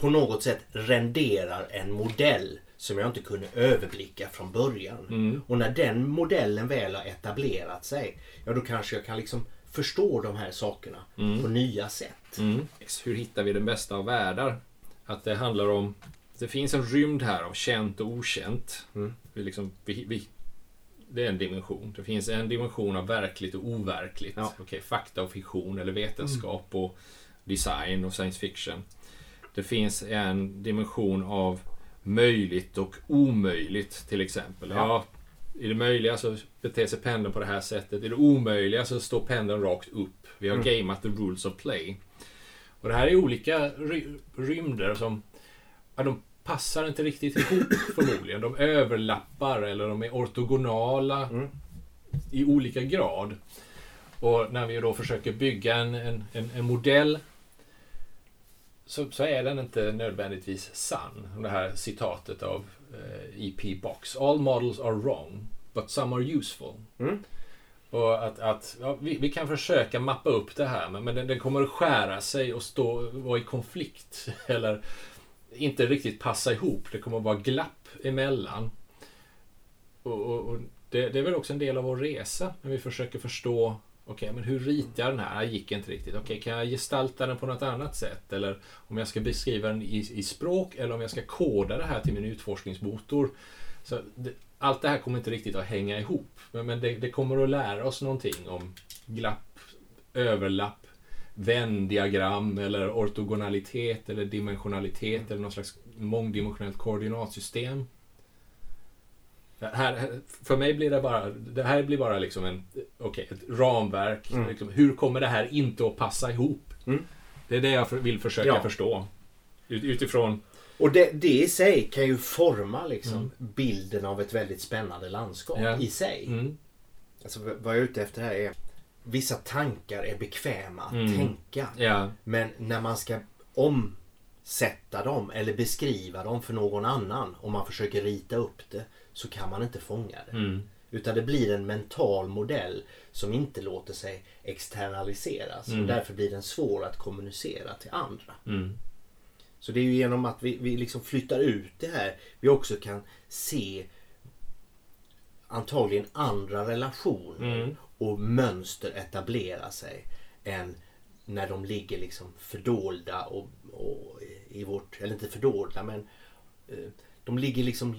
[SPEAKER 1] på något sätt renderar en modell som jag inte kunde överblicka från början.
[SPEAKER 2] Mm.
[SPEAKER 1] Och när den modellen väl har etablerat sig, ja då kanske jag kan liksom förstå de här sakerna på nya sätt.
[SPEAKER 2] Mm. Hur hittar vi den bästa av världar? Att det handlar om... Det finns en rymd här av känt och okänt.
[SPEAKER 1] Mm.
[SPEAKER 2] Vi liksom, vi, vi, det är en dimension. Det finns en dimension av verkligt och overkligt.
[SPEAKER 1] Ja.
[SPEAKER 2] Okej, fakta och fiktion eller vetenskap och design och science fiction. Det finns en dimension av möjligt och omöjligt till exempel. Ja. I det möjliga så beter sig pendeln på det här sättet. I det omöjliga så står pendeln rakt upp. Vi har gameat the rules of play. Och det här är olika ry- rymder som ja, de passar inte riktigt ihop [coughs] förmodligen. De överlappar eller de är ortogonala
[SPEAKER 1] Mm.
[SPEAKER 2] i olika grad. Och när vi då försöker bygga en, en, en, en modell så, så är den inte nödvändigtvis sann. Det här citatet av eh, E.P. Box. All models are wrong, but some are useful.
[SPEAKER 1] Mm.
[SPEAKER 2] Och att, att ja, vi, vi kan försöka mappa upp det här, men, men den, den kommer att skära sig och stå, vara i konflikt. [laughs] Eller inte riktigt passa ihop. Det kommer att vara glapp emellan. Och, och, och det, det är väl också en del av vår resa, när vi försöker förstå Okej, men hur ritar jag den här? Det gick inte riktigt. Okej, kan jag gestalta den på något annat sätt? Eller om jag ska beskriva den i, i språk eller om jag ska koda det här till min utforskningsmotor. Så det, allt det här kommer inte riktigt att hänga ihop. Men, men det, det kommer att lära oss någonting om glapp, överlapp, vändiagram eller ortogonalitet eller dimensionalitet eller något slags mångdimensionellt koordinatsystem. Här, för mig blir det bara, det här blir bara liksom en, okej, ett ramverk.
[SPEAKER 1] Mm.
[SPEAKER 2] Liksom, hur kommer det här inte att passa ihop?
[SPEAKER 1] Mm.
[SPEAKER 2] Det är det jag vill försöka
[SPEAKER 1] Ja.
[SPEAKER 2] förstå. Ut, utifrån,
[SPEAKER 1] Och det, det i sig kan ju forma liksom bilden av ett väldigt spännande landskap
[SPEAKER 2] Ja.
[SPEAKER 1] i sig.
[SPEAKER 2] mm,
[SPEAKER 1] Alltså, vad jag är ute efter här är Vissa tankar är bekväma att
[SPEAKER 2] Mm.
[SPEAKER 1] tänka.
[SPEAKER 2] ja,
[SPEAKER 1] Men när man ska omsätta dem eller beskriva dem för någon annan och man försöker rita upp det så kan man inte fånga det.
[SPEAKER 2] mm,
[SPEAKER 1] Utan det blir en mental modell som inte låter sig externaliseras
[SPEAKER 2] Mm.
[SPEAKER 1] och därför blir den svår att kommunicera till andra.
[SPEAKER 2] mm,
[SPEAKER 1] Så det är ju genom att vi, vi liksom flyttar ut det här vi också kan se antagligen andra relationer
[SPEAKER 2] Mm.
[SPEAKER 1] och mönster etablera sig än när de ligger liksom fördolda och, och i vårt, eller inte fördolda men eh, de ligger liksom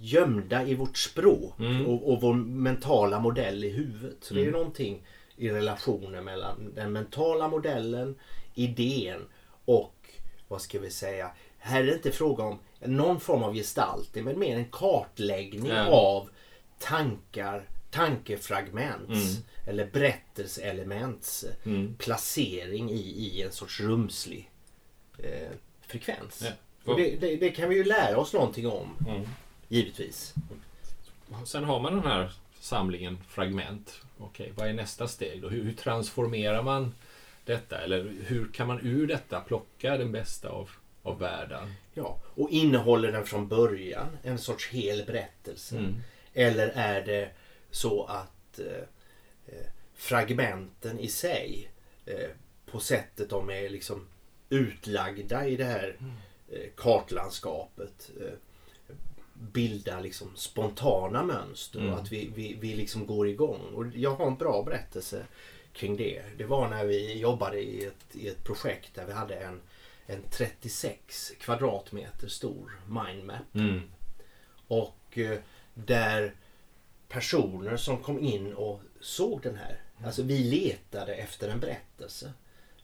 [SPEAKER 1] gömda i vårt språk
[SPEAKER 2] Mm.
[SPEAKER 1] och, och vår mentala modell i huvudet. Så det är ju
[SPEAKER 2] Mm.
[SPEAKER 1] någonting i relationen mellan den mentala modellen, idén och vad ska vi säga, här är det inte fråga om någon form av gestaltning men mer en kartläggning
[SPEAKER 2] Ja.
[SPEAKER 1] av tankar, tankefragments
[SPEAKER 2] Mm.
[SPEAKER 1] eller berättelseelements
[SPEAKER 2] mm.
[SPEAKER 1] placering i, i en sorts rumslig eh, frekvens.
[SPEAKER 2] Ja.
[SPEAKER 1] Det, det, det kan vi ju lära oss någonting om,
[SPEAKER 2] Mm.
[SPEAKER 1] Givetvis.
[SPEAKER 2] Sen har man den här samlingen fragment. Okej, vad är nästa steg då? Hur, hur transformerar man detta? Eller hur kan man ur detta plocka den bästa av, av världen?
[SPEAKER 1] Ja, och innehåller den från början en sorts hel berättelse?
[SPEAKER 2] Mm.
[SPEAKER 1] Eller är det så att eh, eh, fragmenten i sig eh, på sättet de är liksom utlagda i det här eh, kartlandskapet eh, bildar liksom spontana mönster
[SPEAKER 2] Mm.
[SPEAKER 1] och att vi, vi, vi liksom går igång. Och jag har en bra berättelse kring det. Det var när vi jobbade i ett, i ett projekt där vi hade en, en 36 kvadratmeter stor mindmap.
[SPEAKER 2] Mm.
[SPEAKER 1] Och eh, där personer som kom in och såg den här. Alltså vi letade efter en berättelse.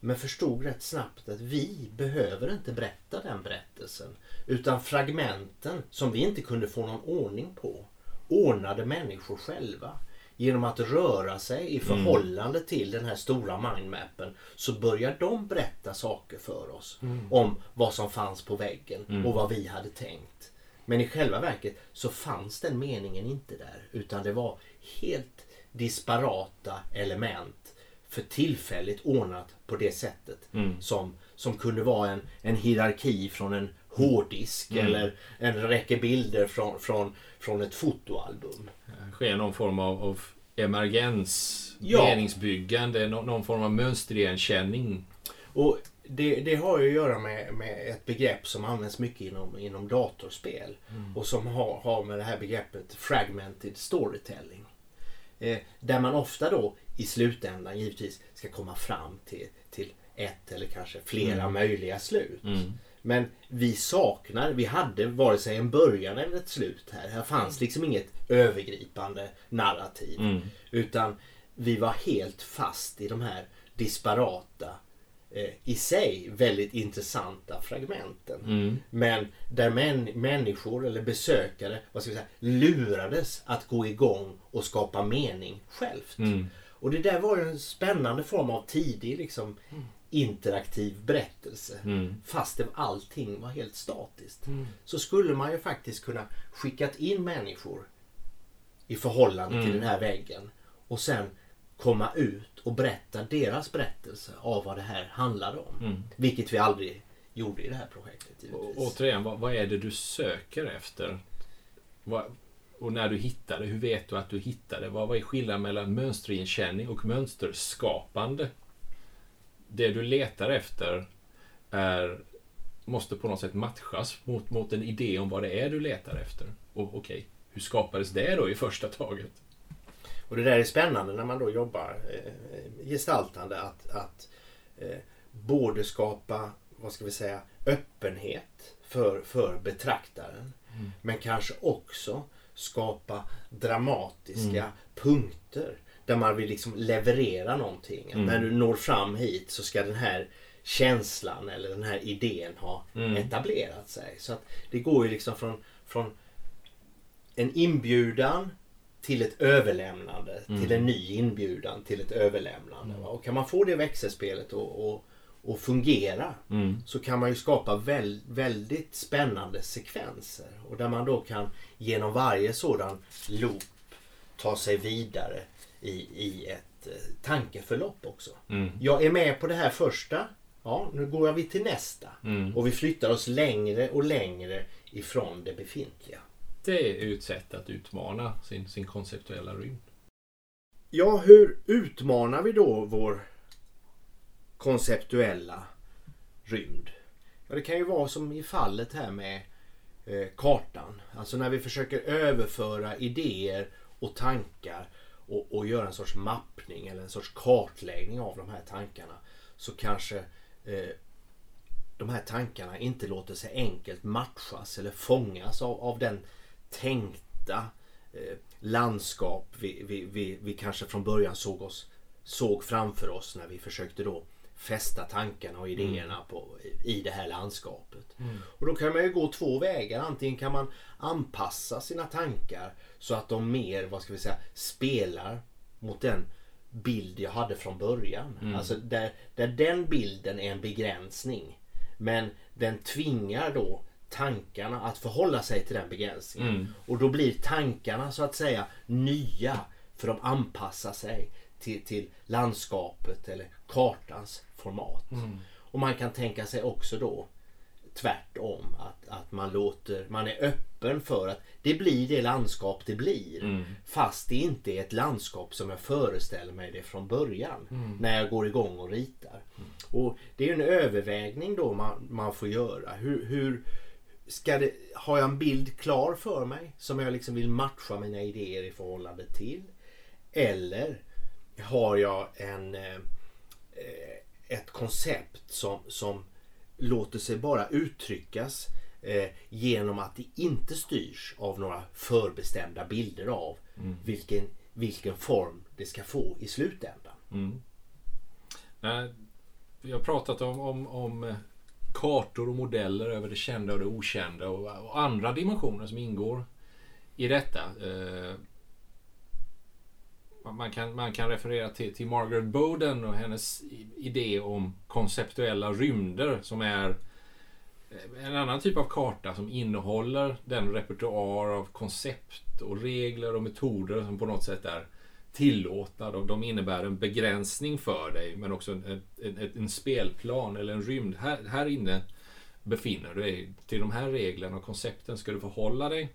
[SPEAKER 1] Men förstod rätt snabbt att vi behöver inte berätta den berättelsen. Utan fragmenten som vi inte kunde få någon ordning på ordnade människor själva. Genom att röra sig i förhållande till den här stora mindmappen så börjar de berätta saker för oss om vad som fanns på väggen och vad vi hade tänkt. Men i själva verket så fanns den meningen inte där utan det var helt disparata element för tillfälligt ordnat på det sättet som, som kunde vara en, en hierarki från en hårddisk eller en räcke bilder från, från, från ett fotoalbum.
[SPEAKER 2] sker någon form av, av emergens,
[SPEAKER 1] Ja.
[SPEAKER 2] meningsbyggande, någon, någon form av mönsterigenkänning.
[SPEAKER 1] Och det, det har ju att göra med, med ett begrepp som används mycket inom, inom datorspel. Och som har, har med det här begreppet fragmented storytelling. Eh, där man ofta då i slutändan givetvis ska komma fram till, till ett eller kanske flera möjliga slut. Men vi saknar, vi hade vare sig en början eller ett slut här. Här fanns liksom inget övergripande narrativ. Utan vi var helt fast i de här disparata, eh, i sig väldigt intressanta fragmenten. Men där män, människor eller besökare vad ska vi säga, lurades att gå igång och skapa mening självt. Och det där var ju en spännande form av tidig liksom, interaktiv berättelse. Fast det, allting var helt statiskt. Så skulle man ju faktiskt kunna skickat in människor i förhållande till den här väggen. Och sen komma ut och berätta deras berättelse av vad det här handlade om. Vilket vi aldrig gjorde i det här projektet
[SPEAKER 2] Och,
[SPEAKER 1] givetvis.
[SPEAKER 2] återigen, vad, vad är det du söker efter? Vad, och när du hittar det, hur vet du att du hittar det? Vad, vad är skillnaden mellan mönsterigenkänning och mönsterskapande? Det du letar efter är, måste på något sätt matchas mot, mot en idé om vad det är du letar efter. Och okej, hur skapades det då i första taget?
[SPEAKER 1] Och det där är spännande när man då jobbar eh, gestaltande att, att eh, både skapa, vad ska vi säga, öppenhet för, för betraktaren. Men kanske också skapa dramatiska punkter där man vill liksom leverera någonting. Att När du når fram hit så ska den här känslan eller den här idén ha etablerat sig. Så att det går ju liksom från, från en inbjudan till ett överlämnande, till en ny inbjudan till ett överlämnande. va? Och kan man få det växelspelet att och, och fungera så kan man ju skapa väl, väldigt spännande sekvenser. Och där man då kan genom varje sådan loop ta sig vidare i, i ett eh, tankeförlopp också. Jag är med på det här första. Ja, nu går vi till nästa. Och vi flyttar oss längre och längre ifrån det befintliga.
[SPEAKER 2] Det är ett sätt att utmana sin, sin konceptuella rymd.
[SPEAKER 1] Ja, hur utmanar vi då vår konceptuella rymd? Ja, det kan ju vara som i fallet här med eh, kartan. Alltså när vi försöker överföra idéer och tankar och, och göra en sorts mappning eller en sorts kartläggning av de här tankarna. Så kanske eh, de här tankarna inte låter sig enkelt matchas eller fångas av, av den tänkta eh, landskap vi, vi, vi, vi kanske från början såg, oss, såg framför oss när vi försökte då fästa tankarna och idéerna på, i, det här landskapet. Och då kan man ju gå två vägar. Antingen kan man anpassa sina tankar så att de mer, vad ska vi säga, spelar mot den bild jag hade från början. Alltså där, där den bilden är en begränsning. Men den tvingar då tankarna att förhålla sig till den begränsningen. Och då blir tankarna så att säga nya för de anpassar sig till, till landskapet eller kartans format. Och man kan tänka sig också då tvärtom att, att man låter, man är öppen för att det blir det landskap det blir. Fast det inte är ett landskap som jag föreställer mig det från början. När jag går igång och ritar. Och det är en övervägning då man, man får göra. Hur, hur ska det, har jag en bild klar för mig som jag liksom vill matcha mina idéer i förhållande till? Eller har jag en, eh, ett koncept som, som låter sig bara uttryckas eh, genom att det inte styrs av några förbestämda bilder av mm. vilken, vilken form det ska få i slutändan.
[SPEAKER 2] Mm. Vi har pratat om, om, om eh, kartor och modeller över det kända och det okända och, och andra dimensioner som ingår i detta. Eh, man, kan, man kan referera till, till Margaret Bowden och hennes idé om konceptuella rymder som är eh, en annan typ av karta som innehåller den repertoar av koncept och regler och metoder som på något sätt är tillåtna. De, de innebär en begränsning för dig men också en, en, en spelplan eller en rymd. Här, här inne befinner du dig. Till de här reglerna och koncepten ska du förhålla dig.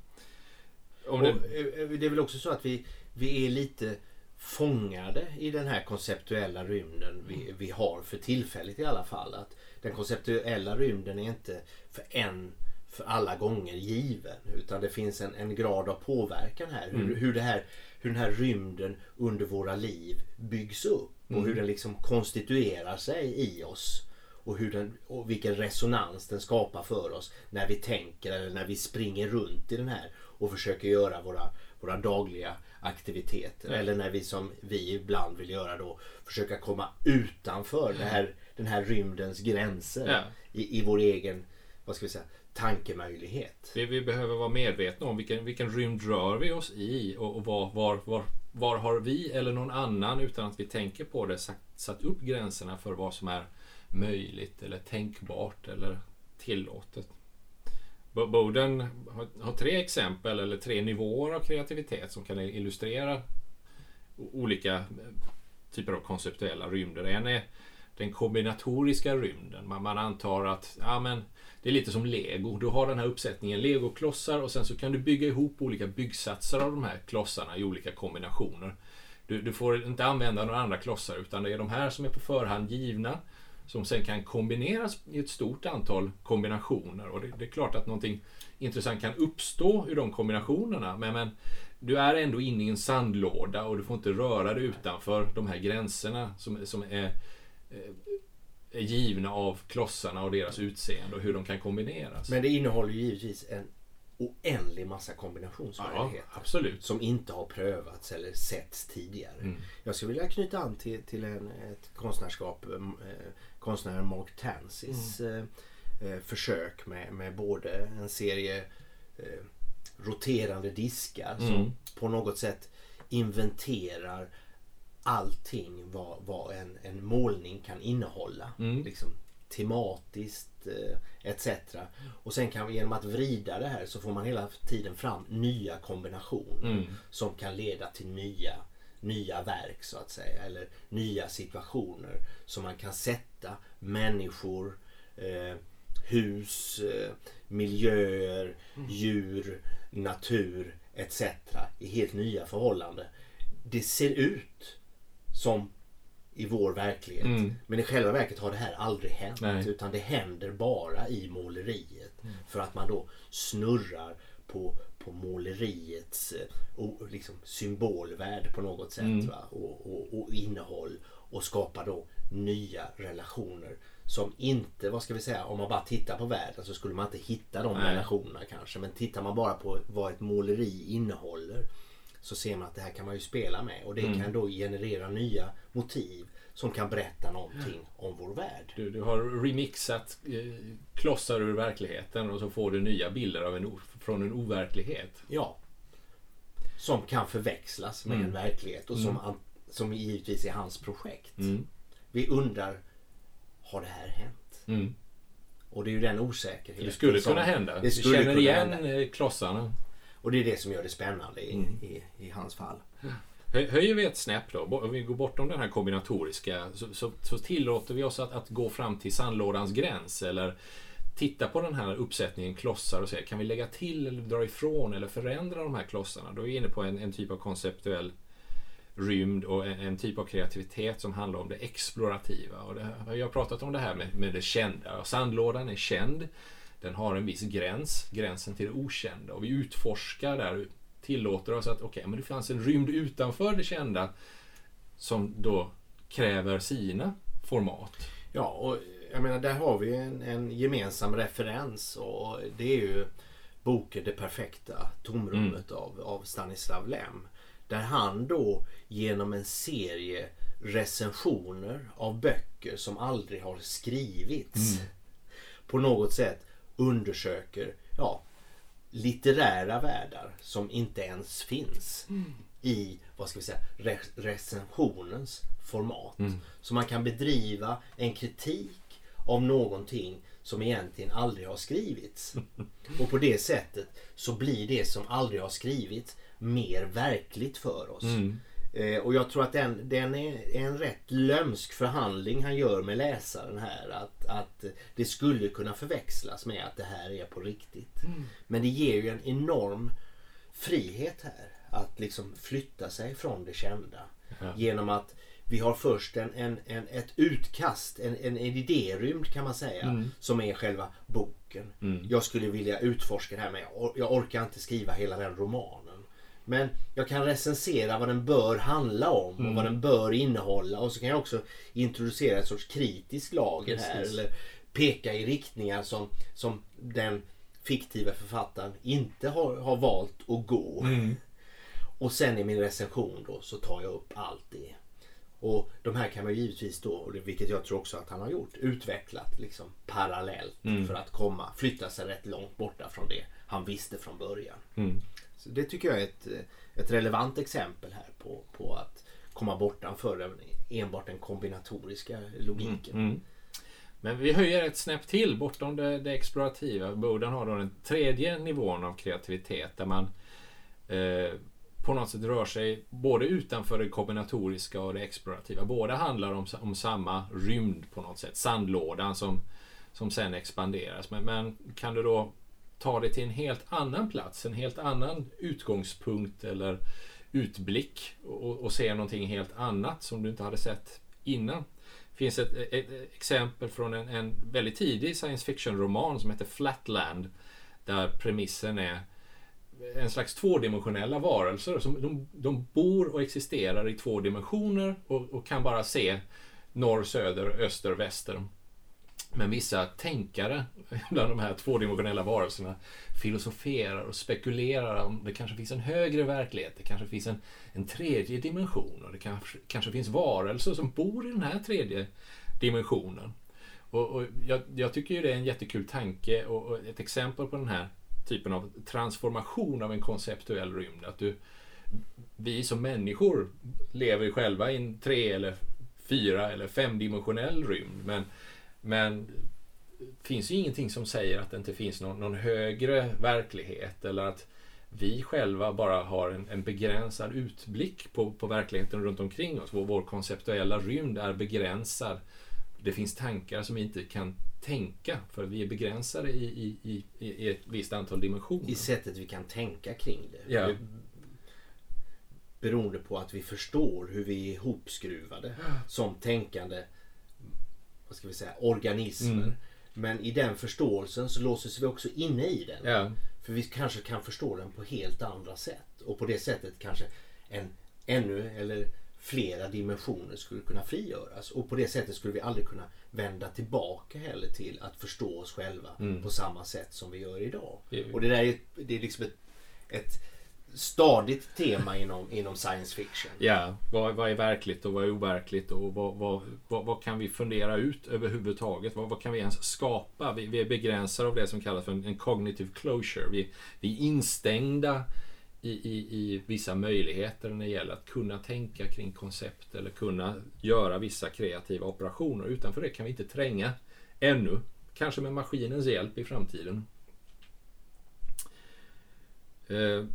[SPEAKER 1] Det... Eh, det är väl också så att vi, vi är lite fångade i den här konceptuella rymden vi, vi har för tillfället i alla fall. Att den konceptuella rymden är inte för en för alla gånger given. Utan det finns en, en grad av påverkan här. Hur, mm. hur, det här. hur den här rymden under våra liv byggs upp. Och mm. hur den liksom konstituerar sig i oss. Och, hur den, och vilken resonans den skapar för oss när vi tänker eller när vi springer runt i den här och försöker göra våra, våra dagliga aktiviteter. Eller när vi som vi ibland vill göra då försöka komma utanför det här, den här rymdens gränser ja. i, i vår egen vad ska vi säga, tankemöjlighet.
[SPEAKER 2] Vi, vi behöver vara medvetna om vilken, vilken rymd rör vi oss i och, och var, var, var, var har vi eller någon annan utan att vi tänker på det satt, satt upp gränserna för vad som är möjligt eller tänkbart eller tillåtet. Boden har, har tre exempel eller tre nivåer av kreativitet som kan illustrera olika eh, typer av konceptuella rymder. En är den kombinatoriska rymden. Man, man antar att ja, men, det är lite som lego. Du har den här uppsättningen legoklossar och sen så kan du bygga ihop olika byggsatser av de här klossarna i olika kombinationer. Du, du får inte använda några andra klossar utan det är de här som är på förhand givna som sen kan kombineras i ett stort antal kombinationer. Och det, det, är klart att någonting intressant kan uppstå ur de kombinationerna. Men, men du är ändå inne i en sandlåda och du får inte röra dig utanför de här gränserna som, som är, eh, är givna av klossarna och deras utseende och hur de kan kombineras.
[SPEAKER 1] Men det innehåller ju givetvis en oändlig massa kombinationsmöjligheter.
[SPEAKER 2] Ja, absolut.
[SPEAKER 1] Som inte har prövats eller setts tidigare. Mm. Jag skulle vilja knyta an till, till en, ett konstnärskap eh, konstnären Mark Tansis mm. Eh, eh, försök med, med både en serie eh, roterande diskar mm. som på något sätt inventerar allting vad, vad en, en målning kan innehålla. Mm. Liksom, tematiskt eh, etc. Och sen kan genom att vrida det här så får man hela tiden fram nya kombinationer mm. som kan leda till nya nya verk så att säga. Eller nya situationer som man kan sätta människor, eh, hus, eh, miljöer, mm. djur, natur etc. i helt nya förhållanden. Det ser ut som i vår verklighet. Mm. Men i själva verket har det här aldrig hänt. Nej. Utan det händer bara i måleriet. Mm. För att man då snurrar på på måleriets och, liksom, symbolvärde på något sätt. Mm. Och, och, och, innehåll. Och skapa då nya relationer. Som inte, vad ska vi säga, om man bara tittar på världen så skulle man inte hitta de Nej. relationerna kanske. Men tittar man bara på vad ett måleri innehåller så ser man att det här kan man ju spela med. Och det mm. kan då generera nya motiv som kan berätta någonting om vår värld.
[SPEAKER 2] Du, du har remixat eh, klossar ur verkligheten och så får du nya bilder av en, från en overklighet.
[SPEAKER 1] Ja. Som kan förväxlas med mm. en verklighet och som, mm. som givetvis är hans projekt. Mm. Vi undrar, har det här hänt? Mm. Och det är ju den osäkerheten.
[SPEAKER 2] Det skulle kunna hända. Det skulle känner igen hända. Eh, klossarna.
[SPEAKER 1] Och det är det som gör det spännande i, mm. i, i hans fall.
[SPEAKER 2] Höjer vi ett snäpp då, om vi går bortom den här kombinatoriska, så, så, så tillåter vi oss att, att, gå fram till sandlådans gräns eller titta på den här uppsättningen klossar och se, kan vi lägga till eller dra ifrån eller förändra de här klossarna? Då är vi inne på en, en typ av konceptuell rymd och en, en, typ av kreativitet som handlar om det explorativa. Och det, jag har pratat om det här med, med det kända. Sandlådan är känd. Den har en viss gräns, gränsen till det okända. Och vi utforskar där tillåter oss att okay, men det fanns en rymd utanför det kända som då kräver sina format.
[SPEAKER 1] Ja, och jag menar där har vi en, en gemensam referens och det är ju boken Det perfekta tomrummet mm. av, av Stanislav Lem. Där han då genom en serie recensioner av böcker som aldrig har skrivits på något sätt undersöker ja, litterära världar som inte ens finns i vad ska vi säga, re- recensionens format. Så man kan bedriva en kritik av någonting som egentligen aldrig har skrivits. [laughs] Och på det sättet så blir det som aldrig har skrivits mer verkligt för oss. Eh, och jag tror att den, den är en rätt lömsk förhandling han gör med läsaren här. Att, att det skulle kunna förväxlas med att det här är på riktigt. Men det ger ju en enorm frihet här. Att liksom flytta sig från det kända.
[SPEAKER 2] Ja.
[SPEAKER 1] Genom att vi har först en, en, en, ett utkast, en, en, en idérymd kan man säga. Som är själva boken. Jag skulle vilja utforska det här men jag, or- jag orkar inte skriva hela den romanen. Men jag kan recensera vad den bör handla om och vad den bör innehålla. Och så kan jag också introducera ett sorts kritisk lager här. Eller peka i riktningar som, som den fiktiva författaren inte har, har valt att gå. Och sen i min recension då så tar jag upp allt det. Och de här kan man givetvis då, vilket jag tror också att han har gjort, utvecklat liksom parallellt för att komma, flytta sig rätt långt borta från det han visste från början. Så det tycker jag är ett, ett relevant exempel här på, på att komma bortanför den, enbart den kombinatoriska logiken.
[SPEAKER 2] Mm. Men vi höjer ett snäpp till bortom det, det explorativa. Boden har då den tredje nivån av kreativitet där man eh, på något sätt rör sig både utanför det kombinatoriska och det explorativa. Båda handlar om, om samma rymd på något sätt. Sandlådan som, som sen expanderas. Men, men kan du då ta det till en helt annan plats, en helt annan utgångspunkt eller utblick och, och se någonting helt annat som du inte hade sett innan. Det finns ett, ett, exempel från en, en väldigt tidig science fiction-roman som heter Flatland. Där premissen är en slags tvådimensionella varelser. Som de, de bor och existerar i två dimensioner och, och kan bara se norr, söder, öster, väster. Men vissa tänkare [laughs] bland de här tvådimensionella varelserna filosoferar och spekulerar om det kanske finns en högre verklighet. Det kanske finns en, en tredje dimension och det kanske, kanske finns varelser som bor i den här tredje dimensionen. Och, och jag, jag tycker ju det är en jättekul tanke och, och ett exempel på den här typen av transformation av en konceptuell rymd. Att du, vi som människor lever själva i en tre eller fyra eller femdimensionell rymd. Men, men det finns ju ingenting som säger att det inte finns någon, någon högre verklighet eller att vi själva bara har en, en begränsad utblick på, på verkligheten runt omkring oss. Vår, vår konceptuella rymd är begränsad. Det finns tankar som vi inte kan tänka för vi är begränsade i, i, i, i ett visst antal dimensioner.
[SPEAKER 1] I sättet vi kan tänka kring det.
[SPEAKER 2] Ja.
[SPEAKER 1] Beroende på att vi förstår hur vi är ihopskruvade som tänkande vad ska vi säga, organismer.
[SPEAKER 2] Mm.
[SPEAKER 1] Men i den förståelsen så låses vi också inne i den.
[SPEAKER 2] Ja,
[SPEAKER 1] För vi kanske kan förstå den på helt andra sätt. Och på det sättet kanske en ännu eller flera dimensioner skulle kunna frigöras. Och på det sättet skulle vi aldrig kunna vända tillbaka heller till att förstå oss själva på samma sätt som vi gör idag.
[SPEAKER 2] Det-
[SPEAKER 1] Och det där är, det är liksom ett, ett stadigt tema inom, inom science fiction.
[SPEAKER 2] ja. Vad, vad är verkligt och vad är overkligt och vad, vad, vad, vad kan vi fundera ut överhuvudtaget? Vad, vad kan vi ens skapa? Vi, vi är begränsade av det som kallas för en, en cognitive closure. Vi, vi är instängda i, i, i vissa möjligheter när det gäller att kunna tänka kring koncept eller kunna göra vissa kreativa operationer. Utanför det kan vi inte tränga ännu. Kanske med maskinens hjälp i framtiden. Eh,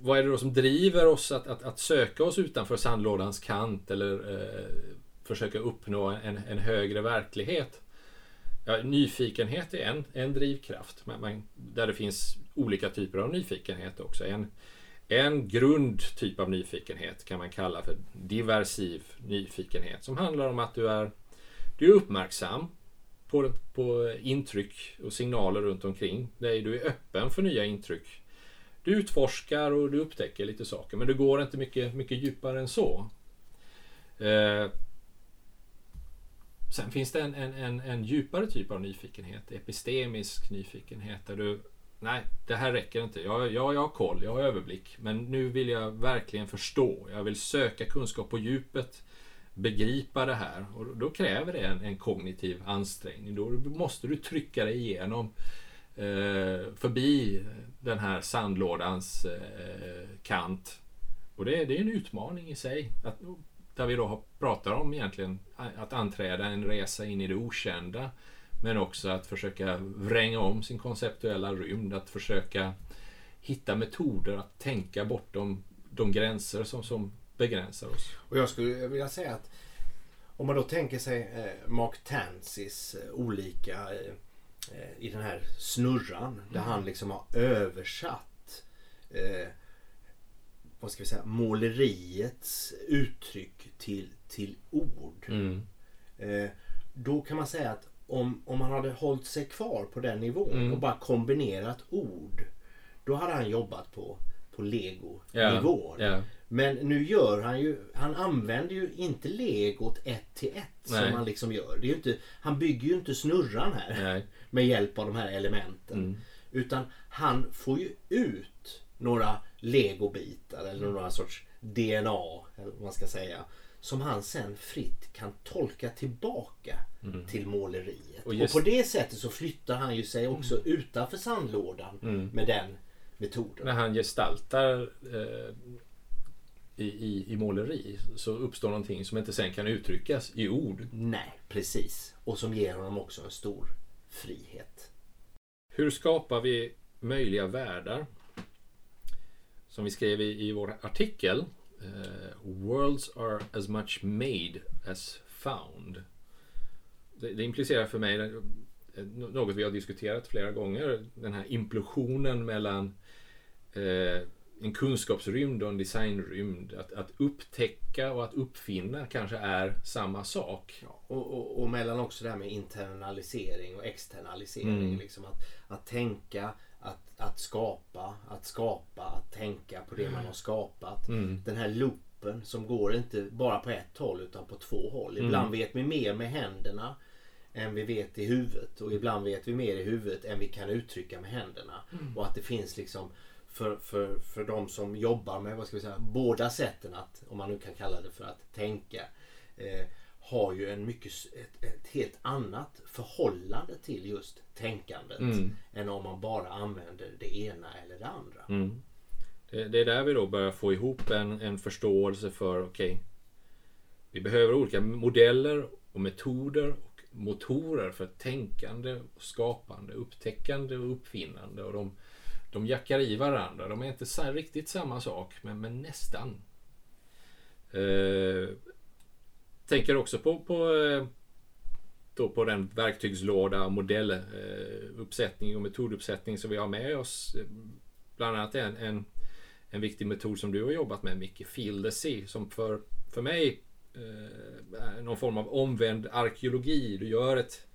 [SPEAKER 2] vad är det då som driver oss att, att, att söka oss utanför sandlådans kant eller eh, försöka uppnå en, en högre verklighet? Ja, nyfikenhet är en, en drivkraft, men, man, där det finns olika typer av nyfikenhet också. En, en grundtyp av nyfikenhet kan man kalla för diversiv nyfikenhet som handlar om att du är, du är uppmärksam på, på intryck och signaler runt omkring dig. Du är öppen för nya intryck. Du utforskar och du upptäcker lite saker men du går inte mycket, mycket djupare än så. Eh, sen finns det en, en, en, en djupare typ av nyfikenhet, epistemisk nyfikenhet där du nej, det här räcker inte. Jag, jag, jag har koll, jag har överblick. Men nu vill jag verkligen förstå. Jag vill söka kunskap på djupet. Begripa det här. Och då kräver det en, en kognitiv ansträngning. Då måste du trycka dig igenom eh, förbi den här sandlådans eh, kant. Och det, det är en utmaning i sig. Att, där vi då pratar om egentligen att anträda en resa in i det okända. Men också att försöka vränga om sin konceptuella rymd. Att försöka hitta metoder att tänka bortom de gränser som, som begränsar oss.
[SPEAKER 1] Och jag skulle vilja säga att om man då tänker sig eh, Mark Tansys eh, olika eh, i den här snurran där mm. han liksom har översatt vad ska vi säga, måleriets uttryck till, till ord. Mm. Eh, då kan man säga att om, om man hade hållit sig kvar på den nivån mm. och bara kombinerat ord. Då hade han jobbat på, på lego-nivån. Yeah. Yeah. Men nu gör han ju, han använder ju inte legot ett till ett Nej. som han liksom gör. Det är inte, han bygger ju inte snurran här Nej. [laughs] med hjälp av de här elementen. Mm. Utan han får ju ut några legobitar eller mm. några sorts DNA eller vad man ska säga. Som han sen fritt kan tolka tillbaka mm. till måleriet. Och, just... och, på det sättet så flyttar han ju sig också mm. utanför sandlådan mm. med den metoden.
[SPEAKER 2] När han gestaltar eh, i, i, i måleri så uppstår någonting som inte sen kan uttryckas i ord.
[SPEAKER 1] Nej, precis. Och som ger honom också en stor frihet.
[SPEAKER 2] Hur skapar vi möjliga världar? Som vi skrev i, i vår artikel. Uh, worlds are as much made as found. Det, det implicerar för mig eh, något vi har diskuterat flera gånger. Den här implosionen mellan eh, en kunskapsrymd och en designrymd. Att, att upptäcka och att uppfinna kanske är samma sak.
[SPEAKER 1] Ja, och, och, och, mellan också det här med internalisering och externalisering. Mm. Liksom att, att tänka, att, att skapa, att skapa, att tänka på det man har skapat. Mm. Den här loopen som går inte bara på ett håll utan på två håll. Ibland mm. vet vi mer med händerna än vi vet i huvudet och ibland vet vi mer i huvudet än vi kan uttrycka med händerna. Mm. Och att det finns liksom för, för, för de som jobbar med vad ska vi säga, båda sätten att, om man nu kan kalla det för att tänka, eh, har ju en mycket, ett, ett, helt annat förhållande till just tänkandet mm. än om man bara använder det ena eller det andra. Mm.
[SPEAKER 2] Det, det, är där vi då börjar få ihop en, en förståelse för, okej, okay, vi behöver olika modeller och metoder och motorer för tänkande, skapande, upptäckande och uppfinnande. Och de, de jackar i varandra. De är inte så riktigt samma sak, men, men nästan. Eh, tänker också på, på, eh, då på den verktygslåda, modelluppsättning eh, och metoduppsättning som vi har med oss. Bland annat en, en, en viktig metod som du har jobbat med Micke, Feel the Sea, som för, för mig eh, någon form av omvänd arkeologi. Du gör ett,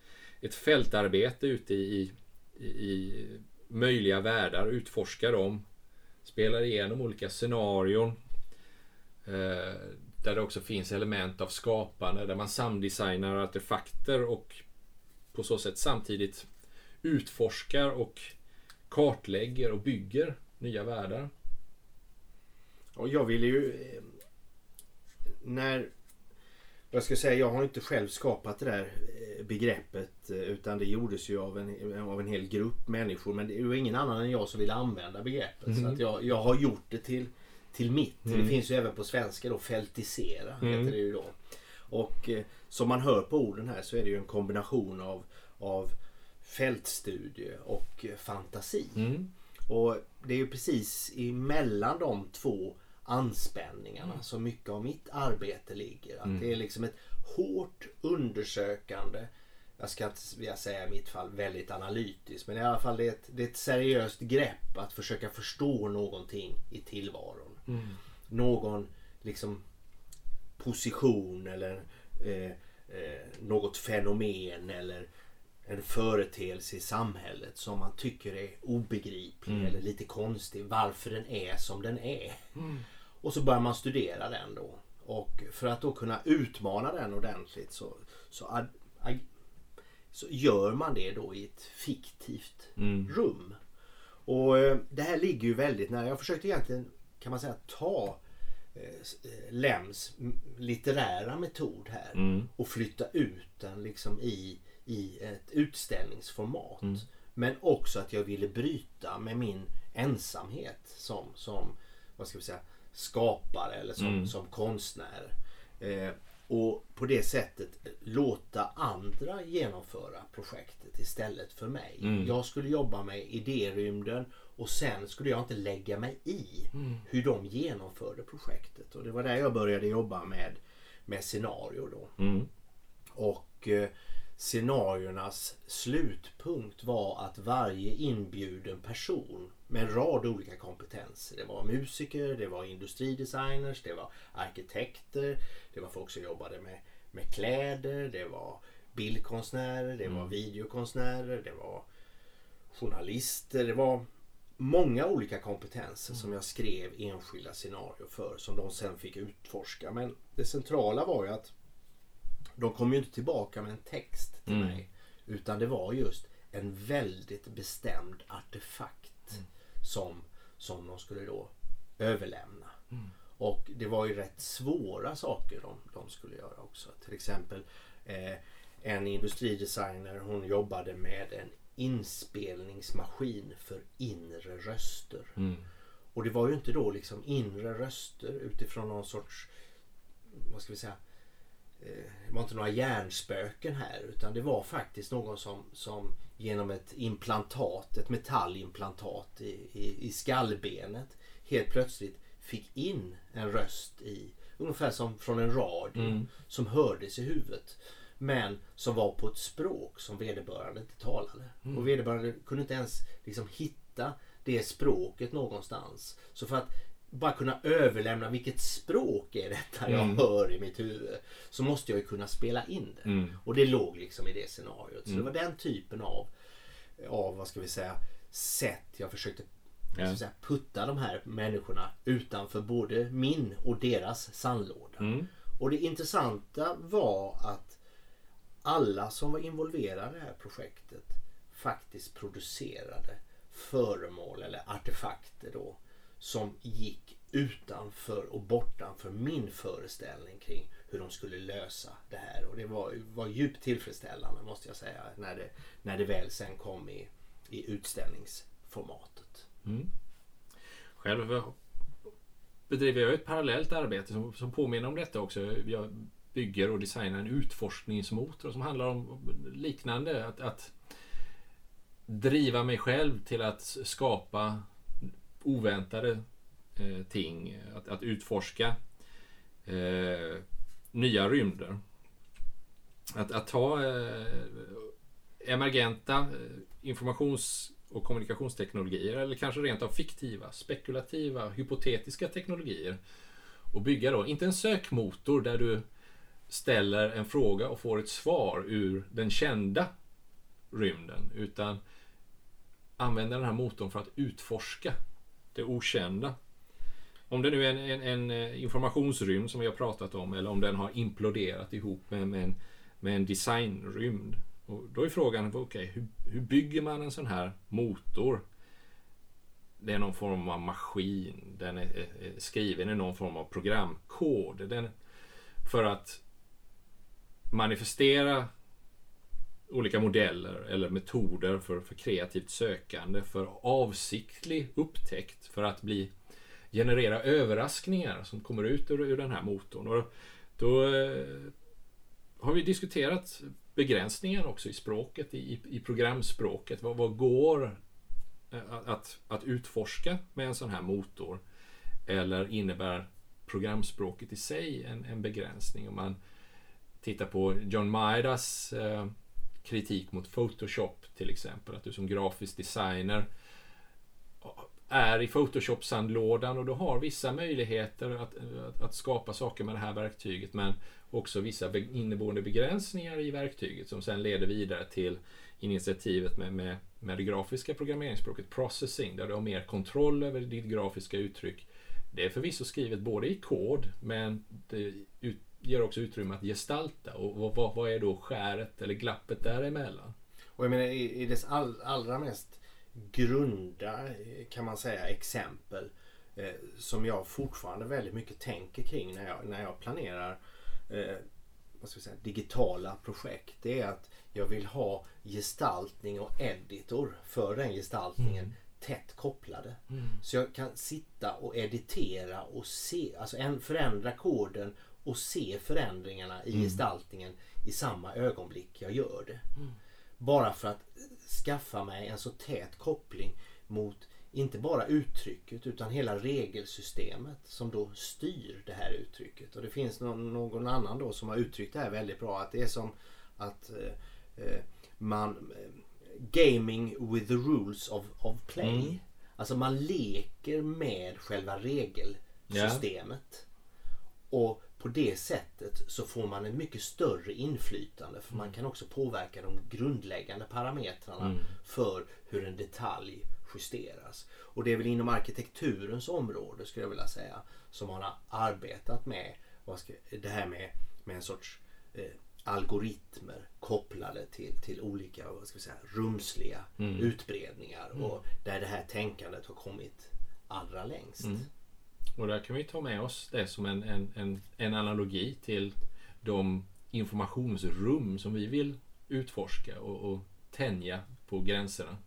[SPEAKER 2] ett fältarbete ute i, i, i möjliga världar, utforskar dem, spelar igenom olika scenarion. Eh, där det också finns element av skapande, där man samdesignar artefakter och på så sätt samtidigt utforskar och kartlägger och bygger nya världar.
[SPEAKER 1] Och jag ville ju... Eh, när jag ska säga, jag har inte själv skapat det där eh, begreppet eh, utan det gjordes ju av en, av en hel grupp människor. Men det var ingen annan än jag som ville använda begreppet. Mm. Så att jag, jag har gjort det till, till mitt. Mm. Det finns ju även på svenska då, fältisera mm. heter det ju då. Och eh, som man hör på orden här så är det ju en kombination av, av fältstudie och eh, fantasi. Mm. Och det är ju precis emellan de två anspänningarna mm. så mycket av mitt arbete ligger. Att mm. Det är liksom ett hårt undersökande jag ska inte vilja säga i mitt fall väldigt analytiskt men i alla fall det är ett, det är ett seriöst grepp att försöka förstå någonting i tillvaron. Mm. Någon liksom position eller eh, eh, något fenomen eller en företeelse i samhället som man tycker är obegriplig mm. eller lite konstig. Varför den är som den är. Mm. Och så börjar man studera den då. Och för att då kunna utmana den ordentligt så, så, ad, ad, så gör man det då i ett fiktivt mm. rum. Och eh, det här ligger ju väldigt nära. Jag försökte egentligen kan man säga ta eh, Lems litterära metod här
[SPEAKER 2] Mm.
[SPEAKER 1] och flytta ut den liksom i, i ett utställningsformat.
[SPEAKER 2] Mm.
[SPEAKER 1] Men också att jag ville bryta med min ensamhet som, som vad ska vi säga, skapare eller som,
[SPEAKER 2] Mm.
[SPEAKER 1] som konstnär. Eh, och på det sättet låta andra genomföra projektet istället för mig.
[SPEAKER 2] Mm.
[SPEAKER 1] Jag skulle jobba med idérymden och sen skulle jag inte lägga mig i hur de genomförde projektet. Och det var där jag började jobba med, med scenario då.
[SPEAKER 2] Mm.
[SPEAKER 1] Och eh, scenariernas slutpunkt var att varje inbjuden person med en rad olika kompetenser. Det var musiker, det var industridesigners, det var arkitekter, det var folk som jobbade med, med kläder, det var bildkonstnärer, det var videokonstnärer, det var journalister. Det var många olika kompetenser som jag skrev enskilda scenarier för som de sen fick utforska. Men det centrala var ju att de kom ju inte tillbaka med en text till
[SPEAKER 2] Mm.
[SPEAKER 1] mig. Utan det var just en väldigt bestämd artefakt som, som de skulle då överlämna. Och det var ju rätt svåra saker de, de skulle göra också. Till exempel eh, en industridesigner hon jobbade med en inspelningsmaskin för inre röster.
[SPEAKER 2] Mm.
[SPEAKER 1] Och det var ju inte då liksom inre röster utifrån någon sorts, vad ska vi säga, eh, det var inte några hjärnspöken här utan det var faktiskt någon som, som genom ett implantat, ett metallimplantat i, i, i skallbenet helt plötsligt fick in en röst i, ungefär som från en radio
[SPEAKER 2] Mm.
[SPEAKER 1] som hördes i huvudet. Men som var på ett språk som vederbörande inte talade. Och vederbörande kunde inte ens liksom hitta det språket någonstans. Så för att bara kunna överlämna vilket språk är detta jag
[SPEAKER 2] Mm.
[SPEAKER 1] hör i mitt huvud. Så måste jag ju kunna spela in det.
[SPEAKER 2] Mm.
[SPEAKER 1] Och det låg liksom i det scenariot. Så
[SPEAKER 2] Mm.
[SPEAKER 1] det var den typen av, av vad ska vi säga, sätt jag försökte
[SPEAKER 2] Ja.
[SPEAKER 1] säga, putta de här människorna utanför både min och deras sandlåda.
[SPEAKER 2] Mm.
[SPEAKER 1] Och det intressanta var att alla som var involverade i det här projektet faktiskt producerade föremål eller artefakter då som gick utanför och bortanför min föreställning kring hur de skulle lösa det här. Och det var, var djupt tillfredsställande måste jag säga när det, när det väl sen kom i, i utställningsformatet.
[SPEAKER 2] Mm. Själv eh, bedriver jag ett parallellt arbete som, som påminner om detta också. Jag bygger och designar en utforskningsmotor som handlar om liknande. Att, att driva mig själv till att skapa oväntade eh, ting. Att, att utforska eh, nya rymder. Att, att ta eh, emergenta eh, informations och kommunikationsteknologier eller kanske rent av fiktiva, spekulativa, hypotetiska teknologier och bygga då, inte en sökmotor där du ställer en fråga och får ett svar ur den kända rymden utan använda den här motorn för att utforska det okända. Om det nu är en, en, en eh, informationsrymd som vi har pratat om eller om den har imploderat ihop med, med, en, med en designrymd. Och då är frågan, okej, hur, hur bygger man en sån här motor? Det är någon form av maskin, den är, är, är skriven i någon form av programkod. Den, för att manifestera olika modeller eller metoder för, för kreativt sökande, för avsiktlig upptäckt, för att bli generera överraskningar som kommer ut ur, ur den här motorn. Och då eh, har vi diskuterat begränsningar också i språket, i, i programspråket. Vad, vad går eh, att, att utforska med en sån här motor? Eller innebär programspråket i sig en, en begränsning? Och man Titta på John Maidas eh, kritik mot Photoshop till exempel, att du som grafisk designer är i Photoshop-sandlådan och du har vissa möjligheter att, att, att, skapa saker med det här verktyget men också vissa be, inneboende begränsningar i verktyget som sen leder vidare till initiativet med, med, med det grafiska programmeringsspråket processing där du har mer kontroll över ditt grafiska uttryck. Det är förvisso skrivet både i kod men det ut, ger också utrymme att gestalta och vad, vad är då skäret eller glappet däremellan?
[SPEAKER 1] Och jag menar i, i dess all, allra mest grunda eh, kan man säga exempel eh, som jag fortfarande väldigt mycket tänker kring när jag, när jag planerar eh, vad ska vi säga, digitala projekt. Det är att jag vill ha gestaltning och editor för den gestaltningen
[SPEAKER 2] Mm.
[SPEAKER 1] tätt kopplade. Så jag kan sitta och editera och se, alltså en, förändra koden och se förändringarna i gestaltningen i samma ögonblick jag gör det. Bara för att skaffa mig en så tät koppling mot inte bara uttrycket utan hela regelsystemet som då styr det här uttrycket. Och det finns någon, någon annan då som har uttryckt det här väldigt bra. Att det är som att eh, eh, man eh, gaming with the rules of, of play.
[SPEAKER 2] Mm.
[SPEAKER 1] Alltså man leker med själva regelsystemet. Och på det sättet så får man ett mycket större inflytande för man kan också påverka de grundläggande parametrarna
[SPEAKER 2] Mm.
[SPEAKER 1] för hur en detalj justeras. Och det är väl inom arkitekturens område skulle jag vilja säga som man har arbetat med ska, det här med, med en sorts eh, algoritmer kopplade till, till olika vad ska vi säga, rumsliga
[SPEAKER 2] Mm.
[SPEAKER 1] utbredningar och där det här tänkandet har kommit allra längst.
[SPEAKER 2] Mm. Och där kan vi ta med oss det som en, en, en, en analogi till de informationsrum som vi vill utforska och, och tänja på gränserna.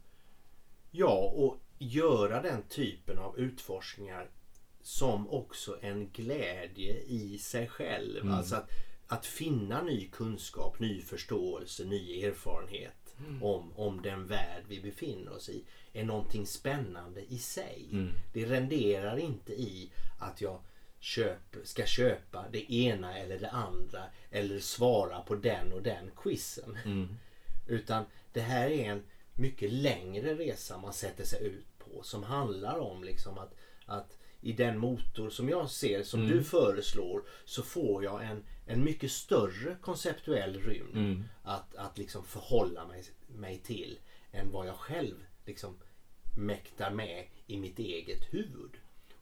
[SPEAKER 1] Ja, och göra den typen av utforskningar som också en glädje i sig själv.
[SPEAKER 2] Mm.
[SPEAKER 1] Alltså att, att finna ny kunskap, ny förståelse, ny erfarenhet om, om den värld vi befinner oss i är någonting spännande i sig.
[SPEAKER 2] Mm.
[SPEAKER 1] Det renderar inte i att jag köp, ska köpa det ena eller det andra eller svara på den och den quizen.
[SPEAKER 2] Mm. [laughs]
[SPEAKER 1] Utan det här är en mycket längre resa man sätter sig ut på som handlar om liksom att, att i den motor som jag ser som
[SPEAKER 2] Mm.
[SPEAKER 1] du föreslår så får jag en, en mycket större konceptuell rymd
[SPEAKER 2] Mm.
[SPEAKER 1] att, att liksom förhålla mig, mig till än vad jag själv liksom mäktar med i mitt eget huvud.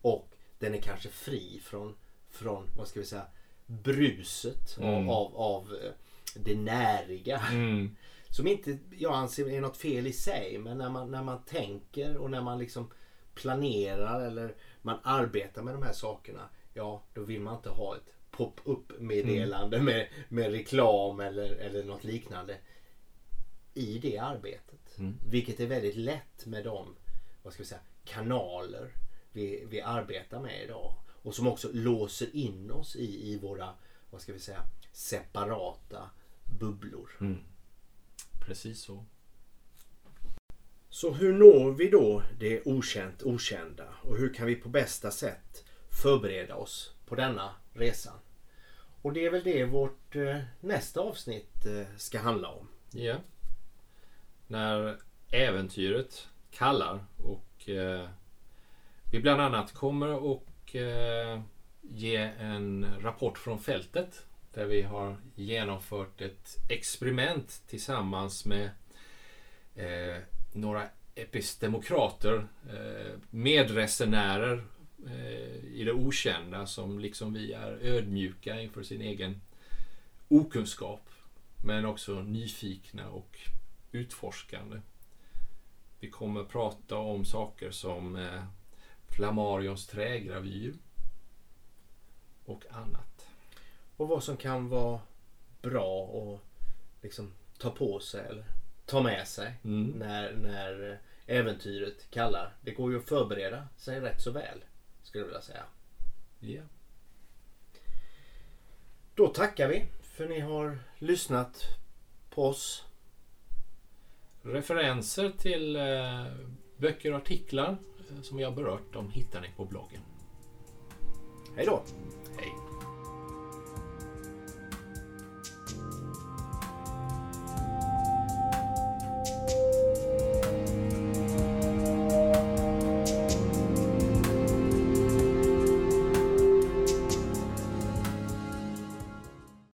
[SPEAKER 1] Och den är kanske fri från, från vad ska vi säga, bruset
[SPEAKER 2] Mm.
[SPEAKER 1] av, av, av eh, det näriga.
[SPEAKER 2] Mm.
[SPEAKER 1] Som inte jag anser är något fel i sig. Men när man, när man tänker och när man liksom planerar eller man arbetar med de här sakerna. Ja, då vill man inte ha ett pop-up meddelande med, med reklam eller, eller något liknande i det arbetet.
[SPEAKER 2] Mm.
[SPEAKER 1] Vilket är väldigt lätt med de vad ska vi säga, kanaler vi, vi arbetar med idag. Och som också låser in oss i, i våra vad ska vi säga, separata bubblor.
[SPEAKER 2] Mm. Precis så.
[SPEAKER 1] Så hur når vi då det okänt okända och hur kan vi på bästa sätt förbereda oss på denna resan? Och det är väl det vårt eh, nästa avsnitt eh, ska handla om.
[SPEAKER 2] Ja. När äventyret kallar och eh, vi bland annat kommer och eh, ge en rapport från fältet där vi har genomfört ett experiment tillsammans med eh, några epistemokrater, eh, medresenärer eh, i det okända som liksom vi är ödmjuka inför sin egen okunskap men också nyfikna och utforskande. Vi kommer prata om saker som eh, Flammarions trägravyr och annat.
[SPEAKER 1] Och vad som kan vara bra att liksom ta på sig eller ta med sig
[SPEAKER 2] Mm.
[SPEAKER 1] när, när äventyret kallar. Det går ju att förbereda sig rätt så väl skulle jag vilja säga.
[SPEAKER 2] Ja.
[SPEAKER 1] Då tackar vi för ni har lyssnat på oss.
[SPEAKER 2] Referenser till eh, böcker och artiklar eh, som vi har berört, de hittar ni på bloggen.
[SPEAKER 1] Hej då!